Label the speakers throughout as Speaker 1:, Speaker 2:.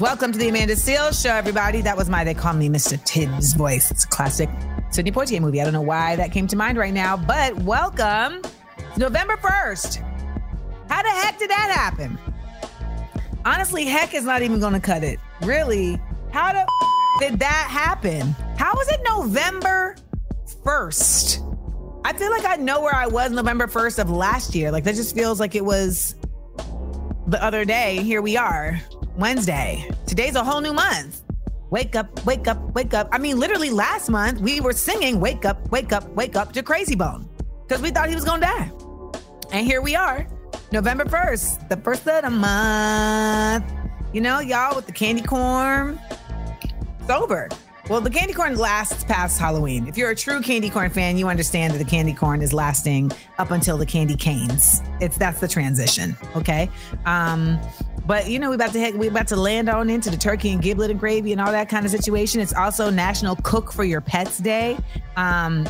Speaker 1: Welcome to the Amanda Seales Show, everybody. That was my They Call Me Mr. Tibbs voice. It's a classic Sidney Poitier movie. I don't know why that came to mind right now, but welcome. November 1st. How the heck did that happen? Honestly, heck is not even going to cut it. Really? How the did that happen? How was it November 1st? I feel like I know where I was November 1st of last year. Like that just feels like it was the other day. Here we are, Wednesday. Today's a whole new month. Wake up, wake up, wake up. I mean, literally last month we were singing Wake Up, Wake Up, Wake Up to Krayzie Bone because we thought he was going to die. And here we are, November 1st, the first of the month. You know, y'all with the candy corn. It's over. Well, the candy corn lasts past Halloween. If you're a true candy corn fan, you understand that the candy corn is lasting up until the candy canes. It's that's the transition, okay? Um, but you know, we about to head, we about to land on into the turkey and giblet and gravy and all that kind of situation. It's also National Cook for Your Pets Day. Um,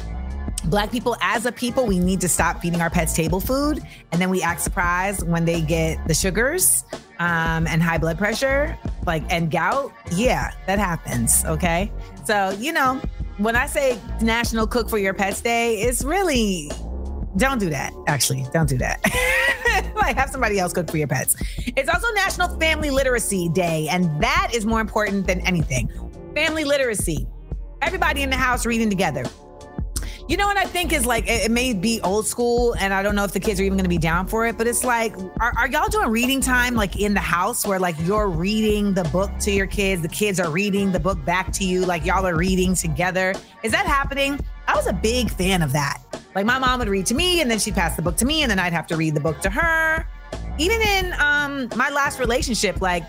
Speaker 1: Black people, as a people, we need to stop feeding our pets table food, and then we act surprised when they get the sugars um, and high blood pressure, like and gout. Yeah, that happens. Okay, so you know, when I say National Cook for Your Pets Day, it's really don't do that. Actually, don't do that. like have somebody else cook for your pets. It's also National Family Literacy Day, and that is more important than anything. Family literacy. Everybody in the house reading together. You know what I think is like it, it may be old school, and I don't know if the kids are even going to be down for it. But it's like, are, are y'all doing reading time like in the house where like you're reading the book to your kids, the kids are reading the book back to you, like y'all are reading together? Is that happening? I was a big fan of that. Like my mom would read to me, and then she'd pass the book to me, and then I'd have to read the book to her. Even in um, my last relationship, like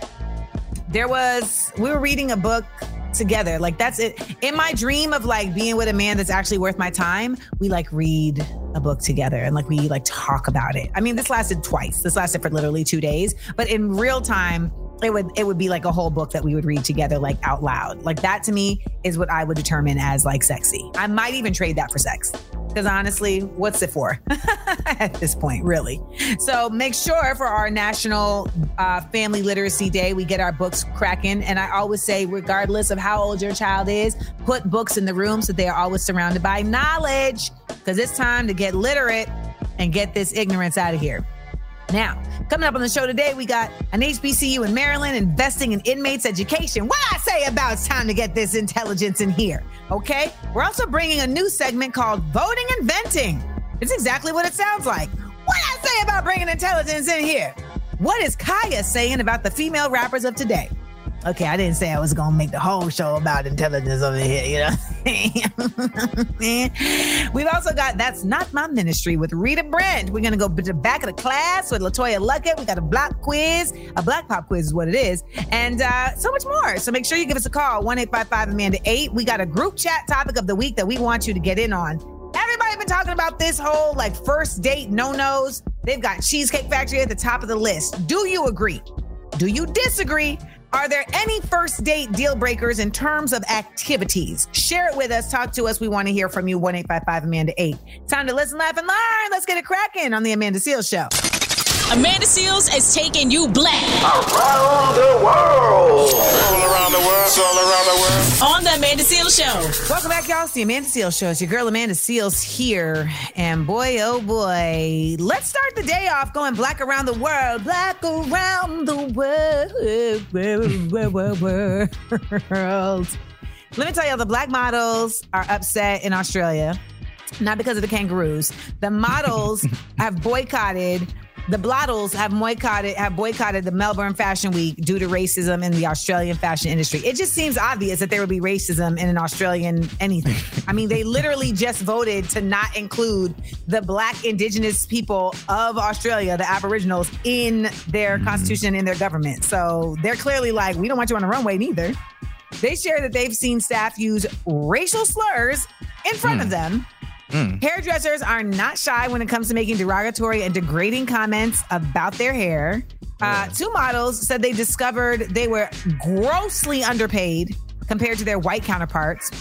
Speaker 1: there was we were reading a book together. Like that's it. In my dream of like being with a man that's actually worth my time, we like read a book together and like we like talk about it. I mean, this lasted twice. This lasted for literally two days, but in real time, it would it would be like a whole book that we would read together like out loud. Like that to me is what I would determine as like sexy. I might even trade that for sex. Because honestly, what's it for at this point, really? So make sure for our National uh, Family Literacy Day, we get our books cracking. And I always say, regardless of how old your child is, put books in the room so they are always surrounded by knowledge. Because it's time to get literate and get this ignorance out of here. Now, coming up on the show today, we got an HBCU in Maryland investing in inmates' education. What I say about it's time to get this intelligence in here, okay? We're also bringing a new segment called Voting and Venting. It's exactly what it sounds like. What I say about bringing intelligence in here? What is Khia saying about the female rappers of today? Okay, I didn't say I was gonna make the whole show about intelligence over here, you know. We've also got That's Not My Ministry with Rita Brent. We're gonna go to the back of the class with Latoya Luckett. We got a block quiz, a black pop quiz is what it is, and uh, so much more. So make sure you give us a call, 1-855 Amanda 8. We got a group chat topic of the week that we want you to get in on. Everybody been talking about this whole like first date no-nos. They've got Cheesecake Factory at the top of the list. Do you agree? Do you disagree? Are there any first date deal breakers in terms of activities? Share it with us. Talk to us. We want to hear from you. 1 855 Amanda 8. Time to listen, laugh, and learn. Let's get it cracking on The Amanda Seales Show.
Speaker 2: Amanda Seales is taking you black
Speaker 3: Around the world. All around the world. All around the world.
Speaker 2: on the Amanda Seales Show.
Speaker 1: Welcome back, y'all. It's The Amanda Seales Show. It's your girl, Amanda Seales, here. And boy, oh boy, let's start the day off going black around the world. Black around the world. Let me tell y'all, the black models are upset in Australia. Not because of the kangaroos. The models have boycotted the Blottles have boycotted have boycotted the Melbourne Fashion Week due to racism in the Australian fashion industry. It just seems obvious that there would be racism in an Australian anything. I mean, they literally just voted to not include the Black Indigenous people of Australia, the Aboriginals, in their mm-hmm. constitution in their government. So they're clearly like, we don't want you on the runway neither. They share that they've seen staff use racial slurs in front of hmm. them. Hairdressers are not shy when it comes to making derogatory and degrading comments about their hair. Uh, two models said they discovered they were grossly underpaid compared to their white counterparts.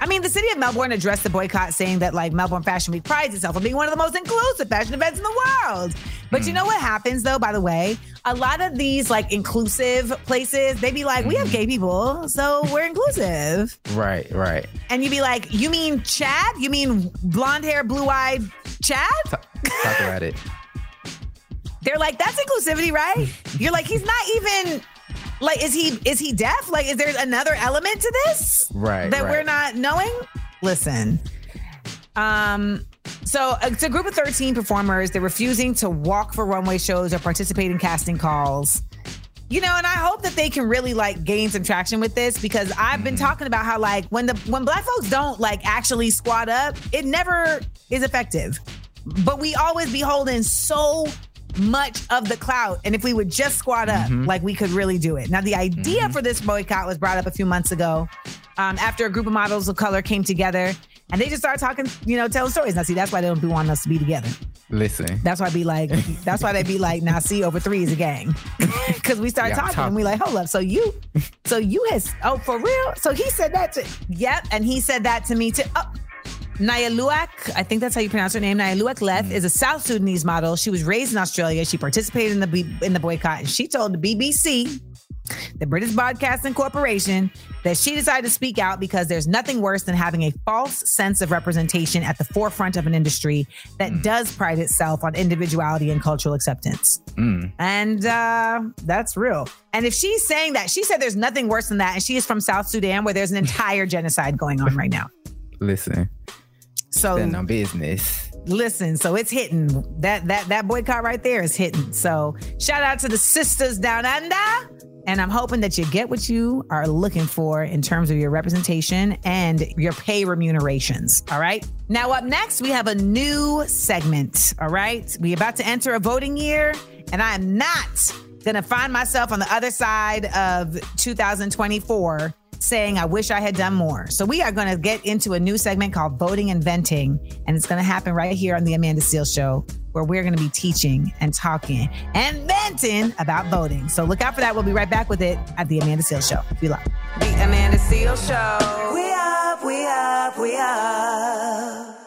Speaker 1: I mean, the city of Melbourne addressed the boycott, saying that like Melbourne Fashion Week prides itself on being one of the most inclusive fashion events in the world. But you hmm. know what happens though, by the way? A lot of these like inclusive places, they be like, we have hmm. gay people, so we're inclusive.
Speaker 4: Right, right.
Speaker 1: And you'd be like, you mean Chad? You mean blonde hair, blue eyed Chad?
Speaker 4: Talk about it.
Speaker 1: They're like, that's inclusivity, right? You're like, he's not even like, is he is he deaf? Like, is there another element to this?
Speaker 4: Right,
Speaker 1: That
Speaker 4: right.
Speaker 1: we're not knowing? Listen. Um, so it's a group of 13 performers. They're refusing to walk for runway shows or participate in casting calls. You know, and I hope that they can really like gain some traction with this because I've been talking about how like when the when black folks don't like actually squat up, it never is effective. But we always be holding so much of the clout. And if we would just squat up, like we could really do it. Now, the idea for this boycott was brought up a few months ago um, after a group of models of color came together and they just started talking, you know, telling stories. Now, see, that's why they don't be wanting us to be together.
Speaker 4: Listen.
Speaker 1: That's why I be like, that's why they be like, now see, over three is a gang. Cause we start
Speaker 4: Yeah,
Speaker 1: talking
Speaker 4: talk.
Speaker 1: and we like, hold up. So you, so you has, oh, for real? So he said that to, yep. And he said that to me too. Oh, Naya Luak, I think that's how you pronounce her name. Naya Luak Leth mm. is a South Sudanese model. She was raised in Australia. She participated in the B- in the boycott, and she told the BBC, the British Broadcasting Corporation, that she decided to speak out because there's nothing worse than having a false sense of representation at the forefront of an industry that mm. does pride itself on individuality and cultural acceptance. Mm. And uh, that's real. And if she's saying that, she said there's nothing worse than that, and she is from South Sudan, where there's an entire genocide going on right now.
Speaker 4: Listen.
Speaker 1: So
Speaker 4: Stand on business.
Speaker 1: listen, so it's hitting. That that that boycott right there is hitting. So shout out to the sisters down under. And I'm hoping that you get what you are looking for in terms of your representation and your pay remunerations. All right. Now, up next, we have a new segment. All right. we about to enter a voting year, and I am not going to find myself on the other side of 2024 saying, I wish I had done more. So we are going to get into a new segment called Voting and Venting. And it's going to happen right here on the Amanda Seales Show, where we're going to be teaching and talking and venting about voting. So look out for that. We'll be right back with it at the Amanda Seales Show. Be live.
Speaker 5: The Amanda Seales Show. We up, we up, we up.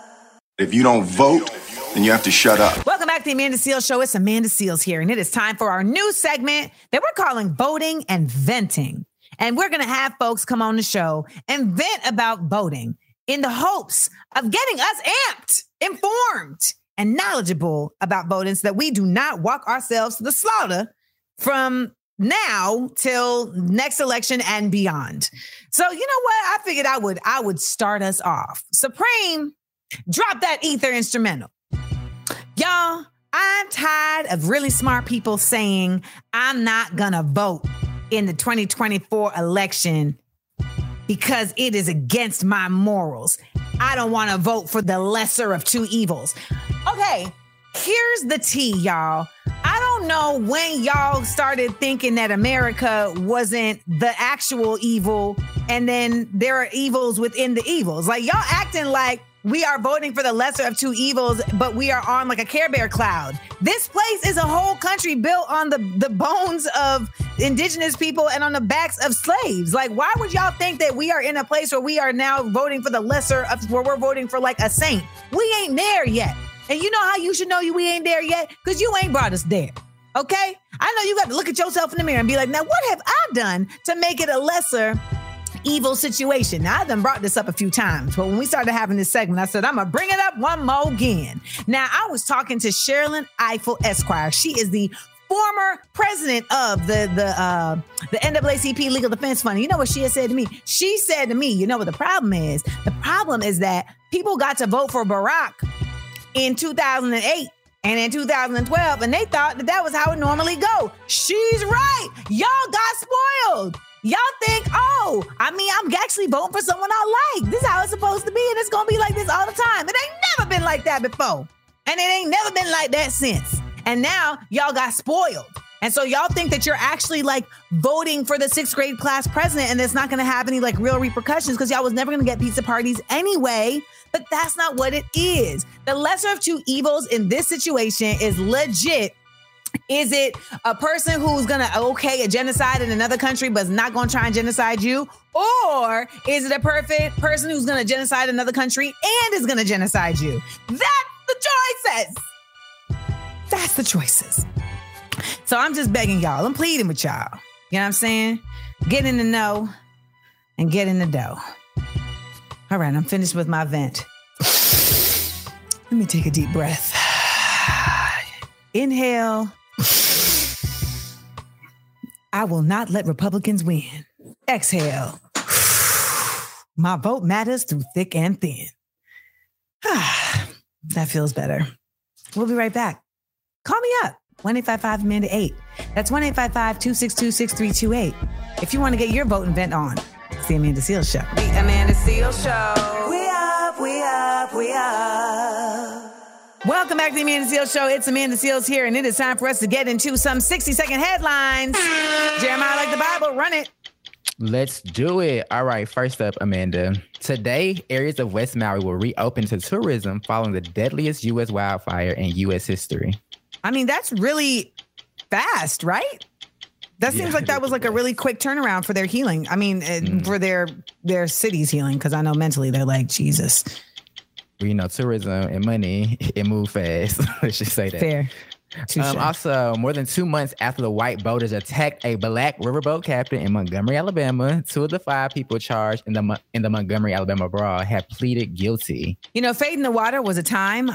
Speaker 6: If you don't vote, then you have to shut up.
Speaker 1: Welcome back to the Amanda Seales Show. It's Amanda Seales here, and it is time for our new segment that we're calling Voting and Venting. And we're going to have folks come on the show and vent about voting in the hopes of getting us amped, informed, and knowledgeable about voting so that we do not walk ourselves to the slaughter from now till next election and beyond. So, you know what? I figured I would I would start us off. Supreme, drop that ether instrumental. Y'all, I'm tired of really smart people saying, I'm not gonna vote in the 2024 election because it is against my morals. I don't wanna vote for the lesser of two evils. Okay, here's the tea, y'all. I don't know when y'all started thinking that America wasn't the actual evil, and then there are evils within the evils. Like, y'all acting like we are voting for the lesser of two evils, but we are on like a Care Bear cloud. This place is a whole country built on the, the bones of indigenous people and on the backs of slaves. Like, why would y'all think that we are in a place where we are now voting for the lesser of where we're voting for like a saint? We ain't there yet. And you know how you should know you we ain't there yet? Because you ain't brought us there. Okay? I know you got to look at yourself in the mirror and be like, now what have I done to make it a lesser evil situation? Now, I done brought this up a few times, but when we started having this segment, I said, I'm going to bring it up one more again. Now, I was talking to Sherrilyn Ifill Esquire. She is the former president of the the uh, the NAACP Legal Defense Fund. You know what she has said to me? She said to me, you know what the problem is? The problem is that people got to vote for Barack in 2008 and in 2012, and they thought that that was how it normally go. She's right. Y'all got spoiled. Y'all think, oh, I mean, I'm actually voting for someone I like. This is how it's supposed to be, and it's gonna be like this all the time. It ain't never been like that before, and it ain't never been like that since. And now y'all got spoiled. And so y'all think that you're actually like voting for the sixth grade class president and it's not to have any like real repercussions because y'all was never to get pizza parties anyway. But that's not what it is. The lesser of two evils in this situation is legit. Is it a person who's going to okay a genocide in another country but is not going to try and genocide you? Or is it a perfect person who's going to genocide another country and is going to genocide you? That's the choices. That's the choices. So I'm just begging y'all. I'm pleading with y'all. You know what I'm saying? Get in the know and get in the dough. All right, I'm finished with my vent. Let me take a deep breath. Inhale. I will not let Republicans win. Exhale. My vote matters through thick and thin. that feels better. We'll be right back. Call me up. 1 855 Amanda 8. That's 1 855 262 6328. If you want to get your vote and vent on, it's the Amanda Seales Show.
Speaker 5: The Amanda Seales Show.
Speaker 1: We up, we up, we up. Welcome back to the Amanda Seales Show. It's Amanda Seales here, and it is time for us to get into some 60 second headlines. Jeremiah, like the Bible, run it.
Speaker 4: Let's do it. All right. First up, Amanda. Today, areas of West Maui will reopen to tourism following the deadliest U.S. wildfire in U.S. history.
Speaker 1: I mean, that's really fast, right? That seems
Speaker 4: Yeah,
Speaker 1: like that was like a really quick turnaround for their healing. I mean, uh, for their their city's healing, because I know mentally they're like Jesus.
Speaker 4: You know, tourism and money, it move fast. Let's just say that.
Speaker 1: Fair.
Speaker 4: Um, also, more than two months after the white boaters attacked a black riverboat captain in Montgomery, Alabama, two of the five people charged in the in the Montgomery, Alabama brawl have pleaded guilty.
Speaker 1: You know, Fade in the Water was a time. Uh,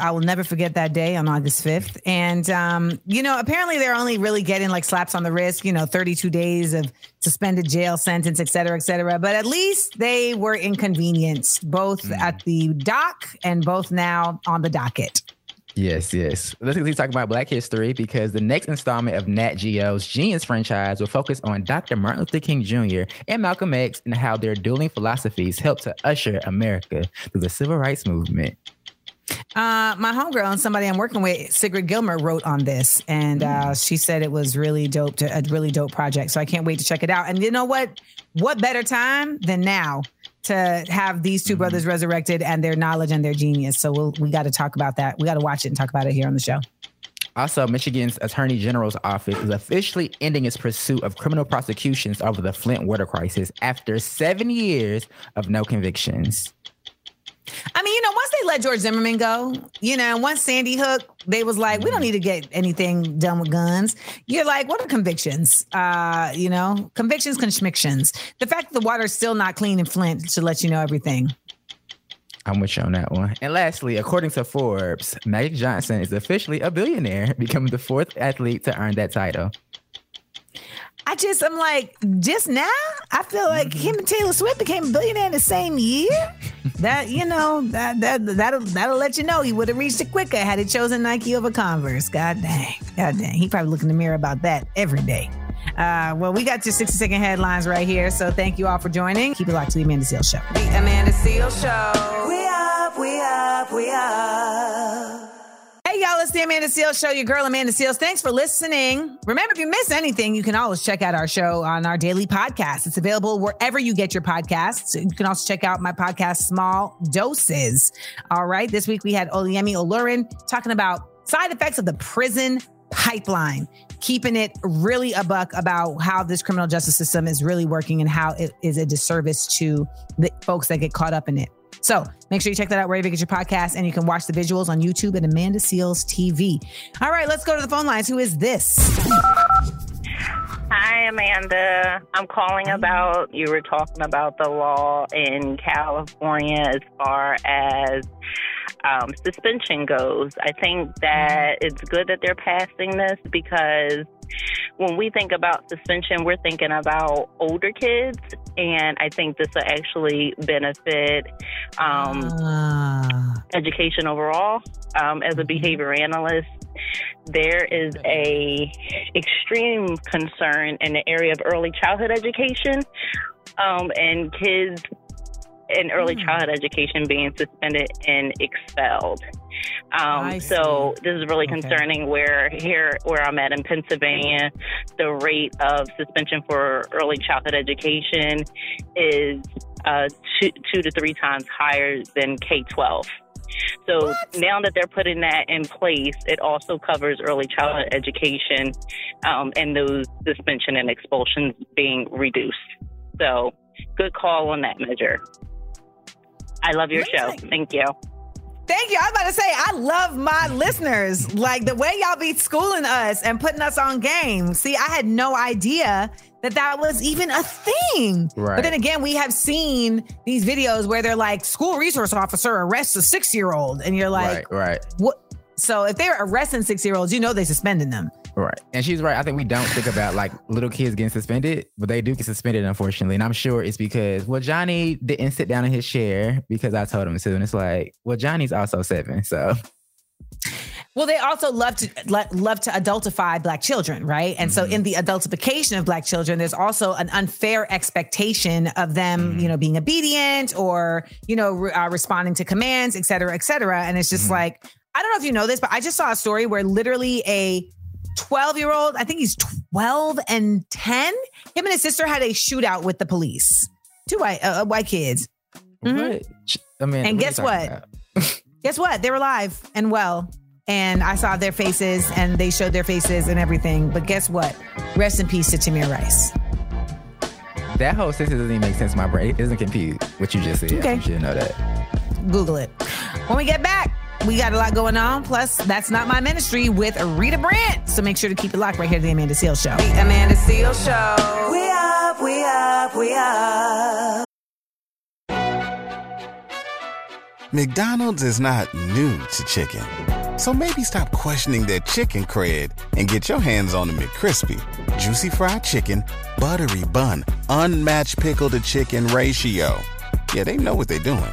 Speaker 1: I will never forget that day on August 5th. And, um, you know, apparently they're only really getting like slaps on the wrist, you know, 32 days of suspended jail sentence, et cetera, et cetera. But at least they were inconvenienced, both at the dock and both now on the docket.
Speaker 4: Yes, yes. Let's continue talking about Black history because the next installment of Nat Geo's Genius franchise will focus on Dr. Martin Luther King Jr. and Malcolm X and how their dueling philosophies helped to usher America through the civil rights movement.
Speaker 1: Uh, my homegirl and somebody I'm working with, Sigrid Gilmer, wrote on this, and uh, she said it was really dope, to, a really dope project. So I can't wait to check it out. And you know what? What better time than now to have these 2 mm-hmm. brothers resurrected and their knowledge and their genius? So we'll, we got to talk about that. We got to watch it and talk about it here on the show.
Speaker 4: Also, Michigan's Attorney General's office is officially ending its pursuit of criminal prosecutions over the Flint water crisis after seven years of no convictions.
Speaker 1: I mean, you know, once they let George Zimmerman go, you know, once Sandy Hook, they was like, we don't need to get anything done with guns. You're like, what are convictions? Uh, you know, convictions, convictions. The fact that the water's still not clean in Flint should let you know everything.
Speaker 4: I'm with you on that one. And lastly, according to Forbes, Magic Johnson is officially a billionaire, becoming the fourth athlete to earn that title.
Speaker 1: I just, I'm like, just now, I feel like him and Taylor Swift became a billionaire in the same year. that, you know, that, that, that'll, that'll let you know he would have reached it quicker had he chosen Nike over Converse. God dang. God dang. He probably look in the mirror about that every day. Uh, well, we got your 60 second headlines right here. So thank you all for joining. Keep it locked to the Amanda Seales Show.
Speaker 5: The Amanda Seales Show. We up, we up, we up.
Speaker 1: Y'all, it's the Amanda Seales Show, your girl Amanda Seales. Thanks for listening. Remember, if you miss anything, you can always check out our show on our daily podcast. It's available wherever you get your podcasts. You can also check out my podcast, Small Doses. All right, this week we had Olayemi Olurin talking about side effects of the prison pipeline, keeping it really a buck about how this criminal justice system is really working and how it is a disservice to the folks that get caught up in it. So make sure you check that out wherever you get your podcast, and you can watch the visuals on YouTube at Amanda Seales TV. All right, let's go to the phone lines. Who is this?
Speaker 7: Hi, Amanda. I'm calling about you were talking about the law in California as far as um, suspension goes. I think that it's good that they're passing this because when we think about suspension, we're thinking about older kids, and I think this will actually benefit um,
Speaker 1: Ah.
Speaker 7: education overall. Um, as a behavior analyst, there is a extreme concern in the area of early childhood education um, and kids in early childhood education being suspended and expelled. Um, so this is really
Speaker 1: Okay.
Speaker 7: concerning. Where here, where I'm at in Pennsylvania, the rate of suspension for early childhood education is uh, two, two to three times higher than K 12. So now that they're putting that in place, it also covers early childhood education um, and those suspension and expulsions being reduced. So good call on that measure. I love your show. Thank you.
Speaker 1: Thank you. I was about to say, I love my listeners. Like the way y'all be schooling us and putting us on game. See, I had no idea that that was even a thing.
Speaker 4: Right.
Speaker 1: But then again, we have seen these videos where they're like, school resource officer arrests a six year old. And you're like,
Speaker 4: right, right,
Speaker 1: what? So if they're arresting six year olds, you know they're suspending them.
Speaker 4: Right. And she's right. I think we don't think about like little kids getting suspended, but they do get suspended, unfortunately. And I'm sure it's because, well, Johnny didn't sit down in his chair because I told him to. And it's like, well, Johnny's also seven. So,
Speaker 1: Well, they also love to love to adultify black children, right? And so, mm-hmm. in the adultification of black children, there's also an unfair expectation of them, you mm-hmm. know, being obedient or you know re- uh, responding to commands, et cetera, et cetera. And it's just mm-hmm. like I don't know if you know this, but I just saw a story where literally a 12 year old, I think he's 12 and 10, him and his sister had a shootout with the police. Two white uh, white kids. Mhm.
Speaker 4: I mean,
Speaker 1: And
Speaker 4: what are you
Speaker 1: guess what? guess what? They were alive and well. And I saw their faces and they showed their faces and everything. But guess what? Rest in peace to Tamir Rice.
Speaker 4: That whole sentence doesn't even make sense in my brain. It doesn't compute what you just said.
Speaker 1: Okay.
Speaker 4: You should know that.
Speaker 1: Google it. When we get back, we got a lot going on. Plus, that's not my ministry with Rita Brent. So make sure to keep it locked right here to the Amanda Seales Show.
Speaker 5: The Amanda Seales Show. We up, we up, we up.
Speaker 8: McDonald's is not new to chicken. So maybe stop questioning their chicken cred and get your hands on the McCrispy. Juicy fried chicken, buttery bun, unmatched pickle to chicken ratio. Yeah, they know what they're doing.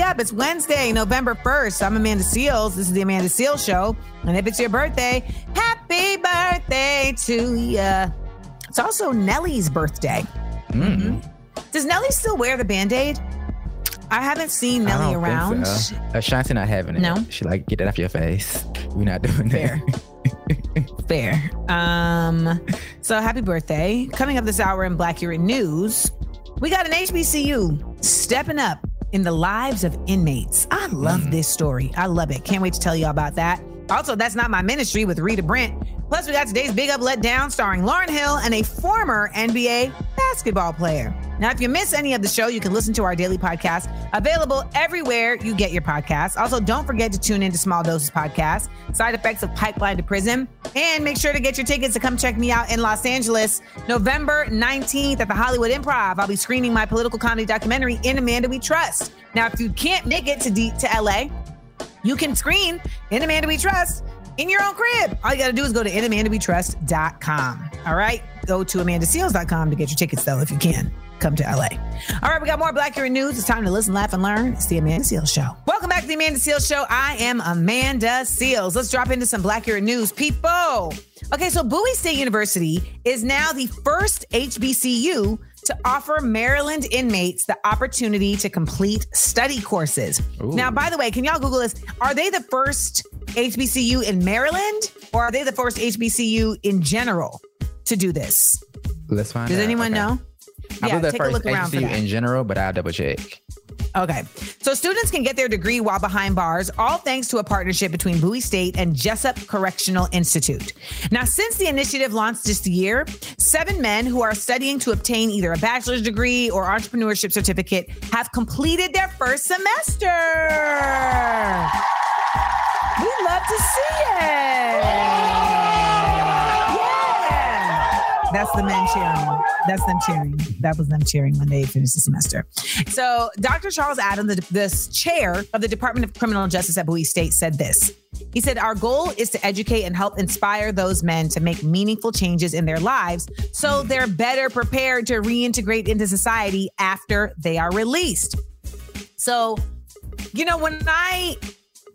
Speaker 5: Up, up.
Speaker 1: It's Wednesday, November 1st. I'm Amanda Seales. This is the Amanda Seales Show. And if it's your birthday, happy birthday to you. It's also Nelly's birthday.
Speaker 4: Mm.
Speaker 1: Does Nelly still wear the band aid? I haven't seen
Speaker 4: Nelly
Speaker 1: around.
Speaker 4: So. Ashanti not having it.
Speaker 1: No?
Speaker 4: She like, get that off your face. We're not doing
Speaker 1: Fair.
Speaker 4: that.
Speaker 1: Fair. Um, so happy birthday. Coming up this hour in Blackurate News, we got an HBCU stepping up in the lives of inmates. I love mm. this story. I love it. Can't wait to tell you all about that. Also, that's not my ministry with Rita Brent. Plus, we got today's Big Up Let Down starring Lauryn Hill and a former NBA basketball player. Now, if you miss any of the show, you can listen to our daily podcast available everywhere you get your podcasts. Also, don't forget to tune into Small Doses Podcast, Side Effects of Pipeline to Prison, and make sure to get your tickets to come check me out in Los Angeles November 19th at the Hollywood Improv. I'll be screening my political comedy documentary, In Amanda We Trust. Now, if you can't make it to, D- to LA, you can screen In Amanda We Trust in your own crib. All you got to do is go to inamandawetrust.com. All right. Go to amandaseals.com to get your tickets, though, if you can. Come to LA. All right. We got more Blackurate News. It's time to listen, laugh, and learn. It's the Amanda Seales Show. Welcome back to the Amanda Seales Show. I am Amanda Seales. Let's drop into some Blackurate news, people. Okay, so Bowie State University is now the first HBCU to offer Maryland inmates the opportunity to complete study courses.
Speaker 4: Ooh.
Speaker 1: Now, by the way, can y'all Google this? Are they the first HBCU in Maryland or are they the first HBCU in general to do this?
Speaker 4: Let's find
Speaker 1: Does
Speaker 4: out.
Speaker 1: anyone
Speaker 4: Okay.
Speaker 1: know?
Speaker 4: I
Speaker 1: Yeah,
Speaker 4: believe the
Speaker 1: take a
Speaker 4: first
Speaker 1: look around
Speaker 4: HBCU
Speaker 1: that.
Speaker 4: in general, but I'll double check.
Speaker 1: Okay. So students can get their degree while behind bars, all thanks to a partnership between Bowie State and Jessup Correctional Institute. Now, since the initiative launched this year, seven men who are studying to obtain either a bachelor's degree or entrepreneurship certificate have completed their first semester. We love to see it. That's the men cheering. That's them cheering. That was them cheering when they finished the semester. So, Dr. Charles Adam, the, the chair of the Department of Criminal Justice at Bowie State, said this. He said, Our goal is to educate and help inspire those men to make meaningful changes in their lives so they're better prepared to reintegrate into society after they are released. So, you know, when I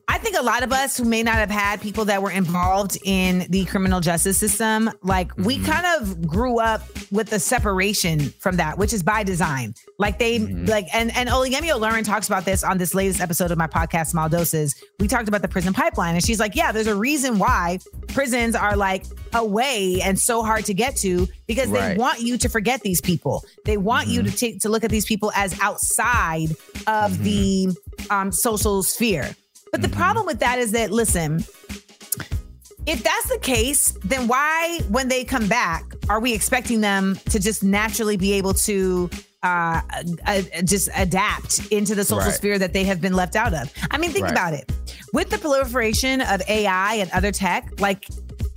Speaker 1: I think a lot of us who may not have had people that were involved in the criminal justice system, like we mm-hmm. kind of grew up with the separation from that, which is by design. Like they mm-hmm. like and and Olayemi Olurin talks about this on this latest episode of my podcast, Small Doses. We talked about the prison pipeline, and she's like, Yeah, there's a reason why prisons are like away and so hard to get to because they want you to forget these people. They want you to mm-hmm. take to look at these people as outside of the um, social sphere. But the problem with that is that, listen, if that's the case, then why, when they come back, are we expecting them to just naturally be able to uh, uh, just adapt into the social
Speaker 4: Right.
Speaker 1: sphere that they have been left out of? I mean, think
Speaker 4: Right.
Speaker 1: about it. With the proliferation of AI and other tech, like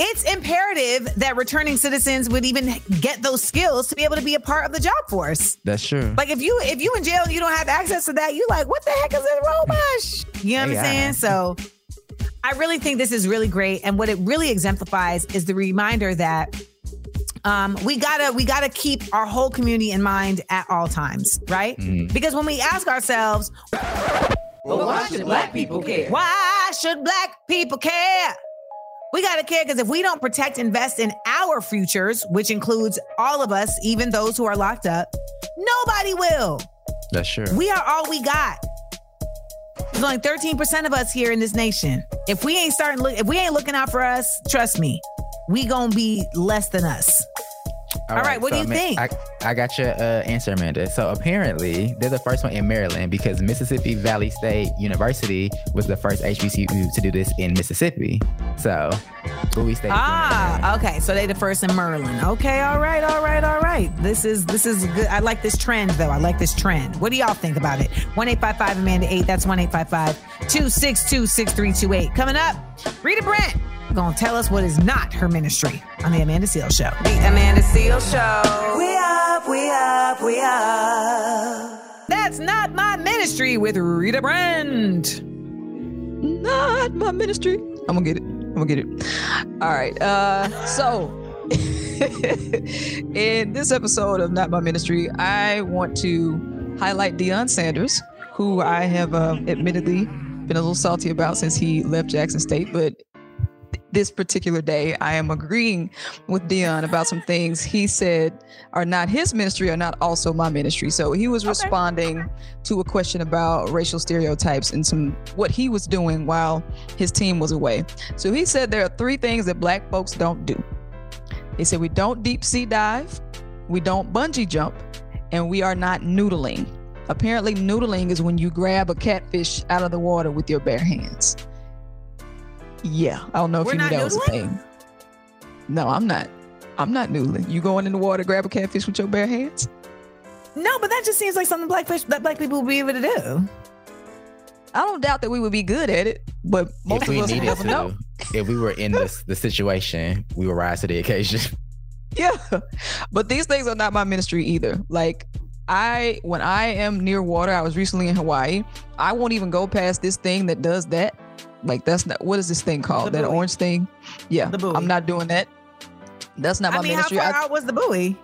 Speaker 1: it's imperative that returning citizens would even get those skills to be able to be a part of the job force.
Speaker 4: That's true.
Speaker 1: Like if you if you in jail and you don't have access to that, you like, what the heck is this robosh? You know what I'm saying? So I really think this is really great. And what it really exemplifies is the reminder that um, we gotta we gotta keep our whole community in mind at all times, right? Because when we ask ourselves,
Speaker 5: But why should black people care?
Speaker 1: why should black people care? We got to care because if we don't protect, invest in our futures, which includes all of us, even those who are locked up, nobody will.
Speaker 4: That's sure.
Speaker 1: We are all we got. There's only 13% of us here in this nation. If we ain't starting look, if we ain't looking out for us, trust me, we gonna be less than us. All right, what do you think?
Speaker 4: I, I got your uh, answer, Amanda. So apparently, they're the first one in Maryland because Mississippi Valley State University was the first HBCU to do this in Mississippi. So, Bowie State.
Speaker 1: Ah, okay. So they the first in Maryland. Okay, all right, all right, all right. This is this is good. I like this trend though. I like this trend. What do y'all think about it? One eight five five Amanda eight. That's one eight five five two six two six three two eight. Coming up, Rita Brent gonna tell us what is not her ministry on the Amanda Seales Show.
Speaker 5: The Amanda Seales Show. We up, we up, we up.
Speaker 1: That's not my ministry with Rita Brent.
Speaker 9: not my ministry. I'm gonna get it. I'm gonna get it. All right. Uh, so in this episode of Not My Ministry, I want to highlight Deion Sanders, who I have uh, admittedly been a little salty about since he left Jackson State, but this particular day, I am agreeing with Deion about some things he said are not his ministry, are not also my ministry. So he was responding to a question about racial stereotypes and some what he was doing while his team was away. So he said there are three things that black folks don't do. He said we don't deep sea dive, we don't bungee jump, and we are not noodling. Apparently, noodling is when you grab a catfish out of the water with your bare hands. Yeah, I don't know if
Speaker 1: We're
Speaker 9: you knew
Speaker 1: not
Speaker 9: that was a thing. No, I'm not. I'm not noodling. You going in the water, grab a catfish with your bare hands?
Speaker 1: No, but that just seems like something black fish, that black people would be able to do.
Speaker 9: I don't doubt that we would be good at it, but most
Speaker 4: if
Speaker 9: of
Speaker 4: we
Speaker 9: us would
Speaker 4: needed
Speaker 9: never
Speaker 4: to,
Speaker 9: know.
Speaker 4: if we were in this the situation, we would rise to the occasion.
Speaker 9: Yeah. But these things are not my ministry either. Like I when I am near water, I was recently in Hawaii. I won't even go past this thing that does that. Like that's not what is this thing called?
Speaker 1: The
Speaker 9: that
Speaker 1: buoy.
Speaker 9: orange thing? Yeah.
Speaker 1: The buoy.
Speaker 9: I'm not doing that. That's not my
Speaker 1: I mean,
Speaker 9: ministry.
Speaker 1: how far
Speaker 9: I-
Speaker 1: out was the buoy?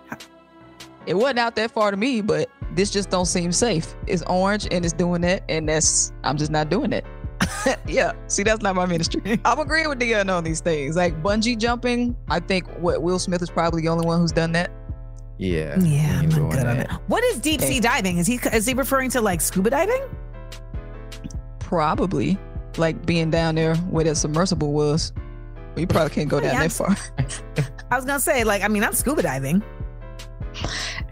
Speaker 9: it wasn't out that far to me, but this just don't seem safe. It's orange and it's doing that, and that's I'm just not doing it. yeah, see, that's not my ministry. I'm agreeing with Deion on these things. Like bungee jumping, I think what Will Smith is probably the only one who's done that.
Speaker 4: Yeah.
Speaker 1: Yeah, I'm not good on
Speaker 4: that.
Speaker 1: it. What is deep sea diving? Is he is he referring to like scuba diving?
Speaker 9: Probably like being down there where that submersible was. Well, you probably can't go down
Speaker 1: Yeah,
Speaker 9: that far.
Speaker 1: I was gonna say, like, I mean, I'm scuba diving.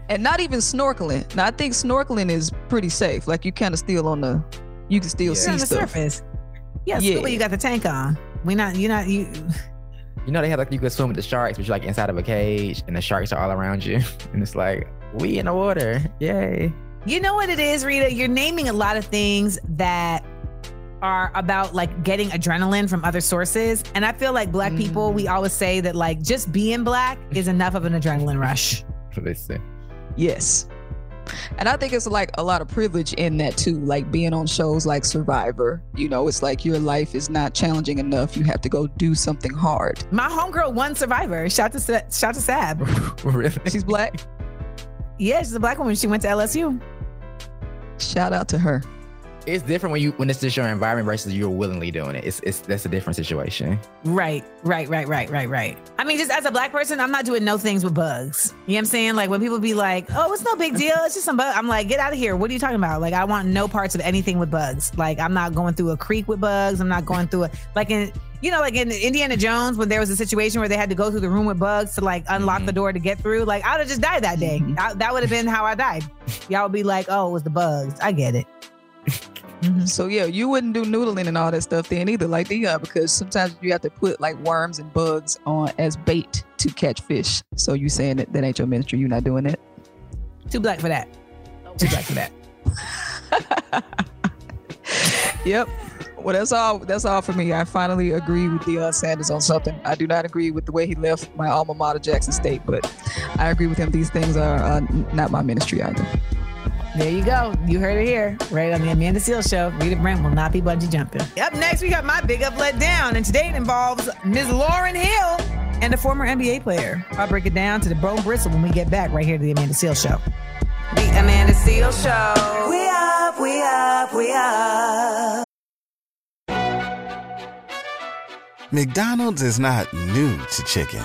Speaker 9: and not even snorkeling. Now I think snorkeling is pretty safe. Like you kind of still on the, you can still
Speaker 1: You're
Speaker 9: see
Speaker 1: on the
Speaker 9: stuff.
Speaker 1: surface. Yeah,
Speaker 9: Yeah.
Speaker 1: scuba, you got the tank on. We not, you not, you.
Speaker 4: You know they have like you can swim with the sharks, but you're like inside of a cage and the sharks are all around you, and it's like we in the water, yay!
Speaker 1: You know what it is, Rita? You're naming a lot of things that are about like getting adrenaline from other sources. And I feel like black people, we mm. always say that like just being black is enough of an adrenaline rush.
Speaker 4: That's what they say.
Speaker 9: Yes. And I think it's like a lot of privilege in that too, like being on shows like Survivor. You know, it's like your life is not challenging enough. You have to go do something hard.
Speaker 1: My homegirl won Survivor. Shout to Sa- shout to Sab.
Speaker 4: really?
Speaker 9: She's black.
Speaker 1: Yeah, she's a black woman. She went to LSU.
Speaker 9: Shout out to her.
Speaker 4: It's different when you when it's just your environment versus you're willingly doing it. It's it's that's a different situation.
Speaker 1: Right, right, right, right, right, right. I mean, just as a black person, I'm not doing no things with bugs. You know what I'm saying? Like when people be like, "Oh, it's no big deal. It's just some bug." I'm like, "Get out of here! What are you talking about?" Like I want no parts of anything with bugs. Like I'm not going through a creek with bugs. I'm not going through a like in you know like in Indiana Jones when there was a situation where they had to go through the room with bugs to like unlock mm-hmm. the door to get through. Like I'd have just died that day. Mm-hmm. I- that would have been how I died. Y'all would be like, "Oh, it was the bugs." I get it.
Speaker 9: So yeah, you wouldn't do noodling and all that stuff then either, like Deion, because sometimes you have to put like worms and bugs on as bait to catch fish. So you saying that that ain't your ministry? You're not doing that?
Speaker 1: Too black for that. Too black for that.
Speaker 9: Yep. Well, that's all. That's all for me. I finally agree with Deion Sanders on something. I do not agree with the way he left my alma mater, Jackson State, but I agree with him. These things are uh, not my ministry either.
Speaker 1: There you go. You heard it here, right on the Amanda Seales Show. Rita Brent will not be bungee jumping. Up next, we got my big up let down, and today it involves Ms. Lauryn Hill and a former NBA player. I'll break it down to the bone bristle when we get back right here to the Amanda Seales Show.
Speaker 5: The Amanda Seales Show. We up, we up, we up.
Speaker 8: McDonald's is not new to chicken.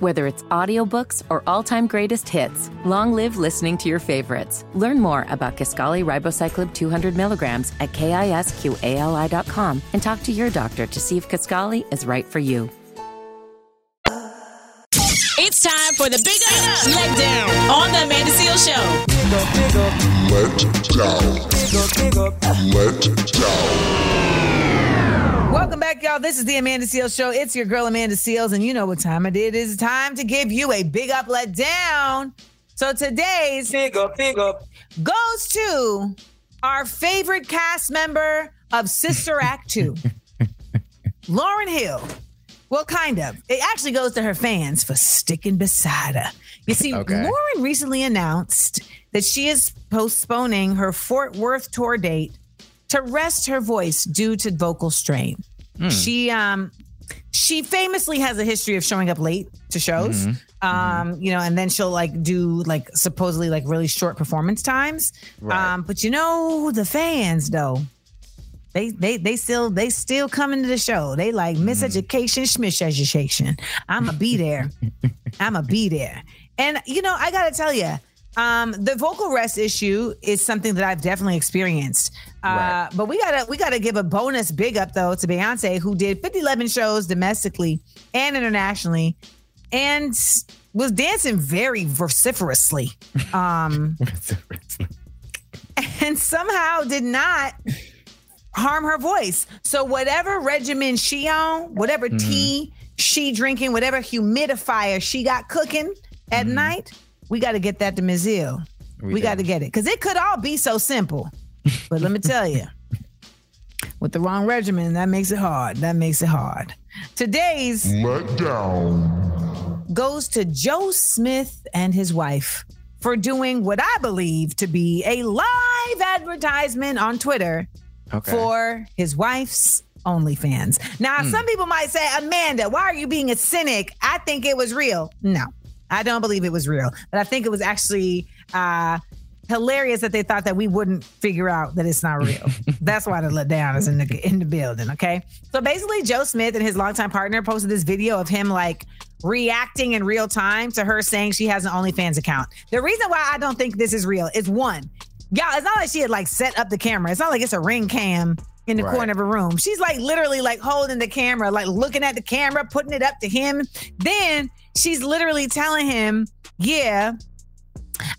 Speaker 10: Whether it's audiobooks or all-time greatest hits, long live listening to your favorites. Learn more about Kisqali Ribociclib 200 milligrams at kisqali.com and talk to your doctor to see if Kisqali is right for you.
Speaker 2: It's time for the Big Up Let Down on the Amanda Seales Show.
Speaker 1: Welcome back, y'all. This is the Amanda Seales Show. It's your girl, Amanda Seales, and you know what time it is. It is time to give you a big up, let down. So today's
Speaker 3: Big up, big up.
Speaker 1: goes to our favorite cast member of Sister Act 2, Lauryn Hill. Well, kind of. It actually goes to her fans for sticking beside her. You see,
Speaker 4: Okay.
Speaker 1: Lauryn recently announced that she is postponing her Fort Worth tour date to rest her voice due to vocal strain. She um she famously has a history of showing up late to shows. Um, you know, and then she'll like do like supposedly like really short performance times.
Speaker 4: Right.
Speaker 1: Um, but you know, the fans though, they they they still they still coming to the show. They like miseducation, schmish education. I'ma be there. I'ma be there. And you know, I gotta tell you, um, the vocal rest issue is something that I've definitely experienced. Uh,
Speaker 4: Right.
Speaker 1: but we gotta we gotta give a bonus big up though to Beyonce, who did 50 11 shows domestically and internationally, and was dancing very vociferously. Um, and somehow did not harm her voice. So whatever regimen she on, whatever tea she drinking, whatever humidifier she got cooking at night, we got to get that to Ms. Hill. We,
Speaker 4: We
Speaker 1: got to get it because it could all be so simple. But let me tell you, with the wrong regimen, that makes it hard. That makes it hard. Today's
Speaker 3: letdown
Speaker 1: goes to Joe Smith and his wife for doing what I believe to be a live advertisement on Twitter
Speaker 4: Okay.
Speaker 1: for his wife's OnlyFans. Now, hmm. some people might say, Amanda, why are you being a cynic? I think it was real. No, I don't believe it was real, but I think it was actually uh, hilarious that they thought that we wouldn't figure out that it's not real. That's why the letdown is in the in the building. Okay, so basically, Joe Smith and his longtime partner posted this video of him like reacting in real time to her saying she has an OnlyFans account. The reason why I don't think this is real is one, y'all. It's not like she had like set up the camera. It's not like it's a ring cam in the
Speaker 4: Right.
Speaker 1: corner of a room. She's like literally like holding the camera, like looking at the camera, putting it up to him. Then she's literally telling him, "Yeah,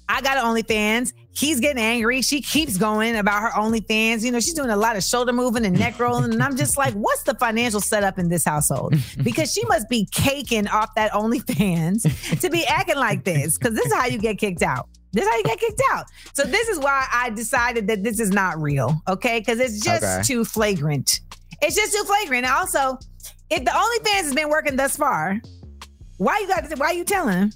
Speaker 1: I got an OnlyFans." He's getting angry. She keeps going about her OnlyFans. You know, she's doing a lot of shoulder moving and neck rolling. And I'm just like, what's the financial setup in this household? Because she must be caking off that OnlyFans to be acting like this. Because this is how you get kicked out. This is how you get kicked out. So this is why I decided that this is not real. Okay. Because it's just
Speaker 4: Okay.
Speaker 1: too flagrant. It's just too flagrant. And also, if the OnlyFans has been working thus far, why you got why you telling him?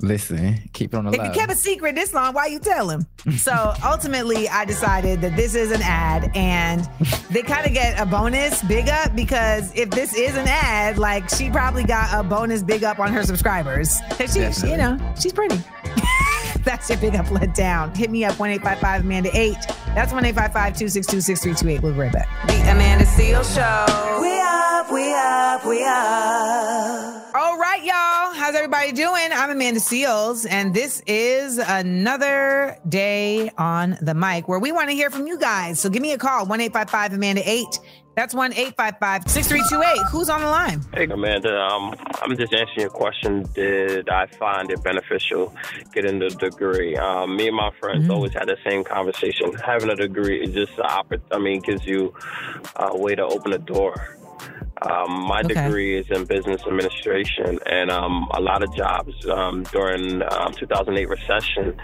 Speaker 4: Listen, keep it on the
Speaker 1: If
Speaker 4: low.
Speaker 1: you kept a secret this long, why you tell him? So ultimately, I decided that this is an ad, and they kind of get a bonus big up because if this is an ad, like she probably got a bonus big up on her subscribers she,
Speaker 4: Definitely.
Speaker 1: you know, she's pretty. That's your big up let down. Hit me up one eight five five Amanda eight. That's one eight five five two six two six three two eight. We'll be right back.
Speaker 5: The Amanda Seales Show. We up, we up, we up.
Speaker 1: All right, y'all. How's everybody doing? I'm Amanda Seales, and this is another day on the mic where we want to hear from you guys. So give me a call, 1 855 Amanda 8. That's 1 855 6328. Who's on the line?
Speaker 11: Hey, Amanda. Um, I'm just answering your question. Did I find it beneficial getting the degree? Um, me and my friends always had the same conversation. Having a degree is just I mean, gives you a way to open a door. Um, my
Speaker 1: Okay.
Speaker 11: degree is in business administration, and um, a lot of jobs um, during um, 2008 recession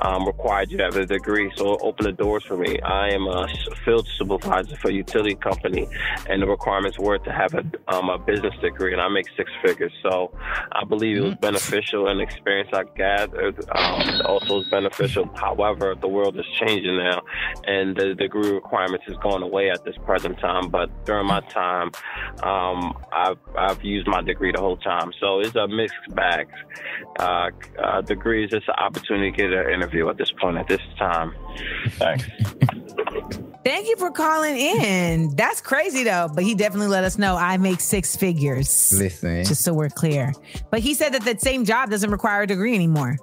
Speaker 11: um, required you to have a degree. So it opened the doors for me. I am a field supervisor for a utility company, and the requirements were to have a, um, a business degree, and I make six figures. So I believe it was beneficial, and the experience I gathered um, also is beneficial. However, the world is changing now, and the degree requirements is going away at this present time. But during my time, um, I've, I've used my degree the whole time. So it's a mixed bag. Uh, uh, degree is just an opportunity to get an interview at this point, at this time. Thanks.
Speaker 1: Thank you for calling in. That's crazy though, but he definitely let us know I make six figures.
Speaker 4: Listen.
Speaker 1: Just so we're clear. But he said that that same job doesn't require a degree anymore.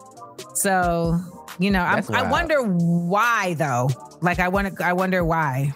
Speaker 1: So, you know, I, I wonder why though. Like I want to I wonder why.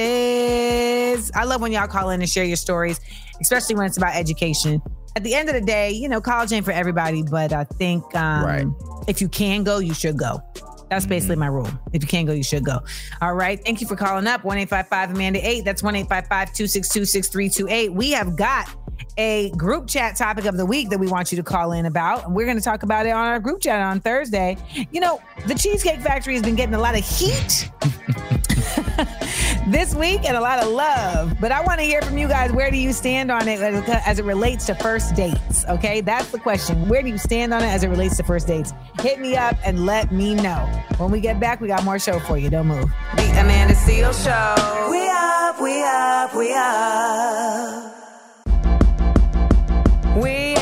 Speaker 1: Changes. I love when y'all call in and share your stories, especially when it's about education. At the end of the day, you know, college ain't for everybody, but I think um,
Speaker 4: Right.
Speaker 1: if you can go, you should go. That's basically my rule. If you can't go, you should go. All right. Thank you for calling up. 1 855 Amanda 8. That's 1 262 6328. We have got a group chat topic of the week that we want you to call in about. And we're going to talk about it on our group chat on Thursday. You know, the Cheesecake Factory has been getting a lot of heat this week and a lot of love. But I want to hear from you guys. Where do you stand on it as, as it relates to first dates? Okay, that's the question. Where do you stand on it as it relates to first dates? Hit me up and let me know. When we get back, we got more show for you. Don't move.
Speaker 5: The Amanda Seales Show. We up, we up, we up. We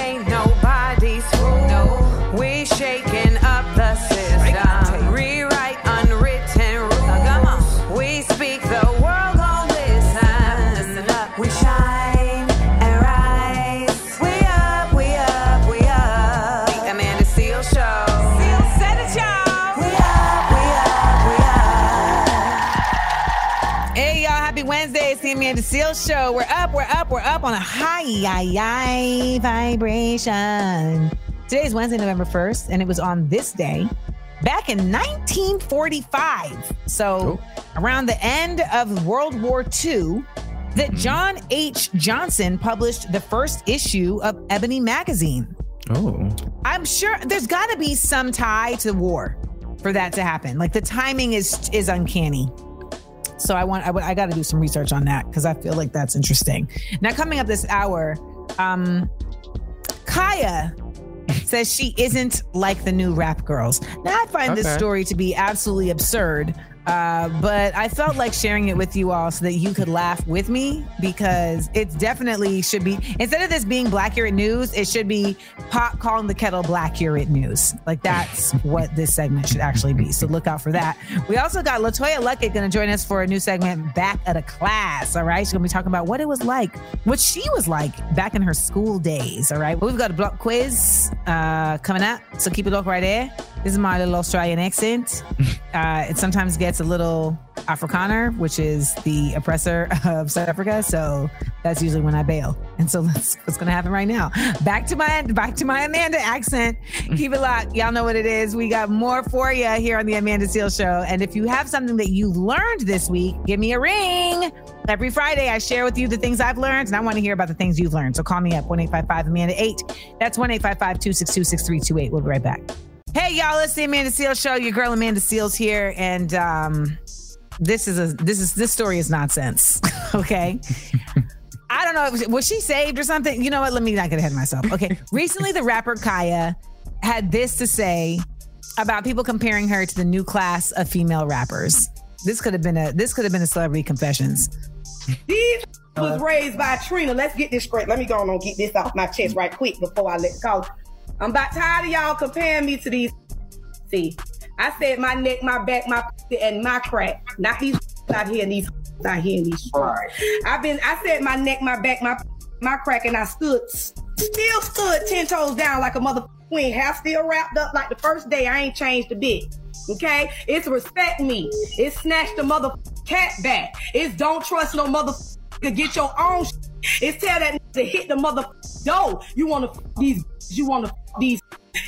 Speaker 5: the Amanda Seales Show.
Speaker 1: We're up, we're up, we're up on a high, high, high vibration. Today's Wednesday, November 1st, and it was on this day back in 1945. So, oh. around the end of World War II, that mm-hmm. John H. Johnson published the first issue of Ebony magazine.
Speaker 4: Oh.
Speaker 1: I'm sure there's got to be some tie to war for that to happen. Like the timing is is uncanny. So I want I, I got to do some research on that because I feel like that's interesting. Now coming up this hour, um, Khia says she isn't like the new rap girls. Now I find this story to be absolutely absurd. Uh, but I felt like sharing it with you all so that you could laugh with me because it definitely should be instead of this being Blackurate News, it should be pop calling the kettle Blackurate News. Like that's what this segment should actually be. So look out for that. We also got LeToya Luckett going to join us for a new segment, Back at a Class. All right, she's going to be talking about what it was like, what she was like back in her school days. All right, we've got a block quiz uh, coming up, so keep it local right there. This is my little Australian accent. Uh, it sometimes gets a little Afrikaner, which is the oppressor of South Africa. So that's usually when I bail. And so that's what's going to happen right now. Back to my back to my Amanda accent. Keep it locked. Y'all know what it is. We got more for you here on the Amanda Seales Show. And if you have something that you've learned this week, give me a ring. Every Friday, I share with you the things I've learned, and I want to hear about the things you've learned. So call me up, 1 855 Amanda 8. That's 1 855 262 6328. We'll be right back. Hey y'all, it's the Amanda Seales Show. Your girl Amanda Seales here, and um, this is a this is this story is nonsense. okay. I don't know. if- Was she saved or something? You know what? Let me not get ahead of myself. Okay. Recently, the rapper Khia had this to say about people comparing her to the new class of female rappers. This could have been a this could have been a celebrity confessions.
Speaker 12: These was raised by Trina. Let's get this straight. Let me go on and get this off my chest right quick before I let go. I'm about tired of y'all comparing me to these. See, I said my neck, my back, my and my crack. Not these out here and these out here and these. I've been. I said my neck, my back, my my crack, and I stood, still stood ten toes down like a mother queen. Hair still wrapped up like the first day. I ain't changed a bit. Okay, it's respect me. It's snatch the mother cat back. It's don't trust no mother to get your own. sh- It's tell that to hit the mother door. You want to these. You want to these.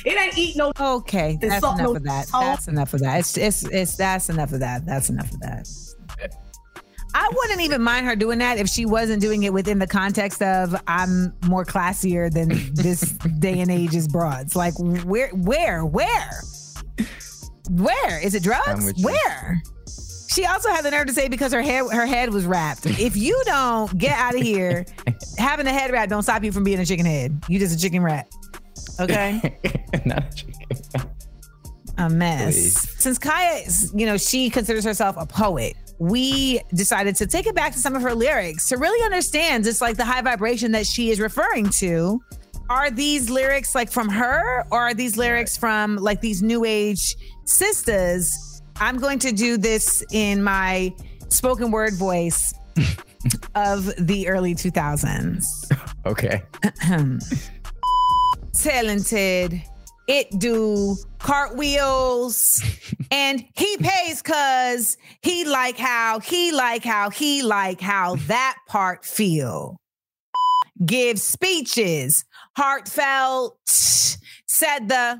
Speaker 12: It ain't eat no.
Speaker 1: Okay, that's
Speaker 12: suck
Speaker 1: enough
Speaker 12: no
Speaker 1: of that.
Speaker 12: toe.
Speaker 1: That's enough of that. It's it's it's that's enough of that. That's enough of that. I wouldn't even mind her doing that if she wasn't doing it within the context of I'm more classier than this day and age's broads. Like where where where where is it drugs?
Speaker 4: with you.
Speaker 1: Where? She also had the nerve to say because her hair her head was wrapped. If you don't get out of here, having a head wrap don't stop you from being a chicken head. You just a chicken rat. Okay. Not a mess.
Speaker 4: Please.
Speaker 1: Since Khia, is, you know, she considers herself a poet, we decided to take it back to some of her lyrics to really understand just like the high vibration that she is referring to. Are these lyrics like from her or are these lyrics from like these new age sisters? I'm going to do this in my spoken word voice of the early 2000s
Speaker 4: Okay.
Speaker 1: talented. It do cartwheels and he pays cause he like how he like how he like how that part feel. Give speeches, heartfelt, said the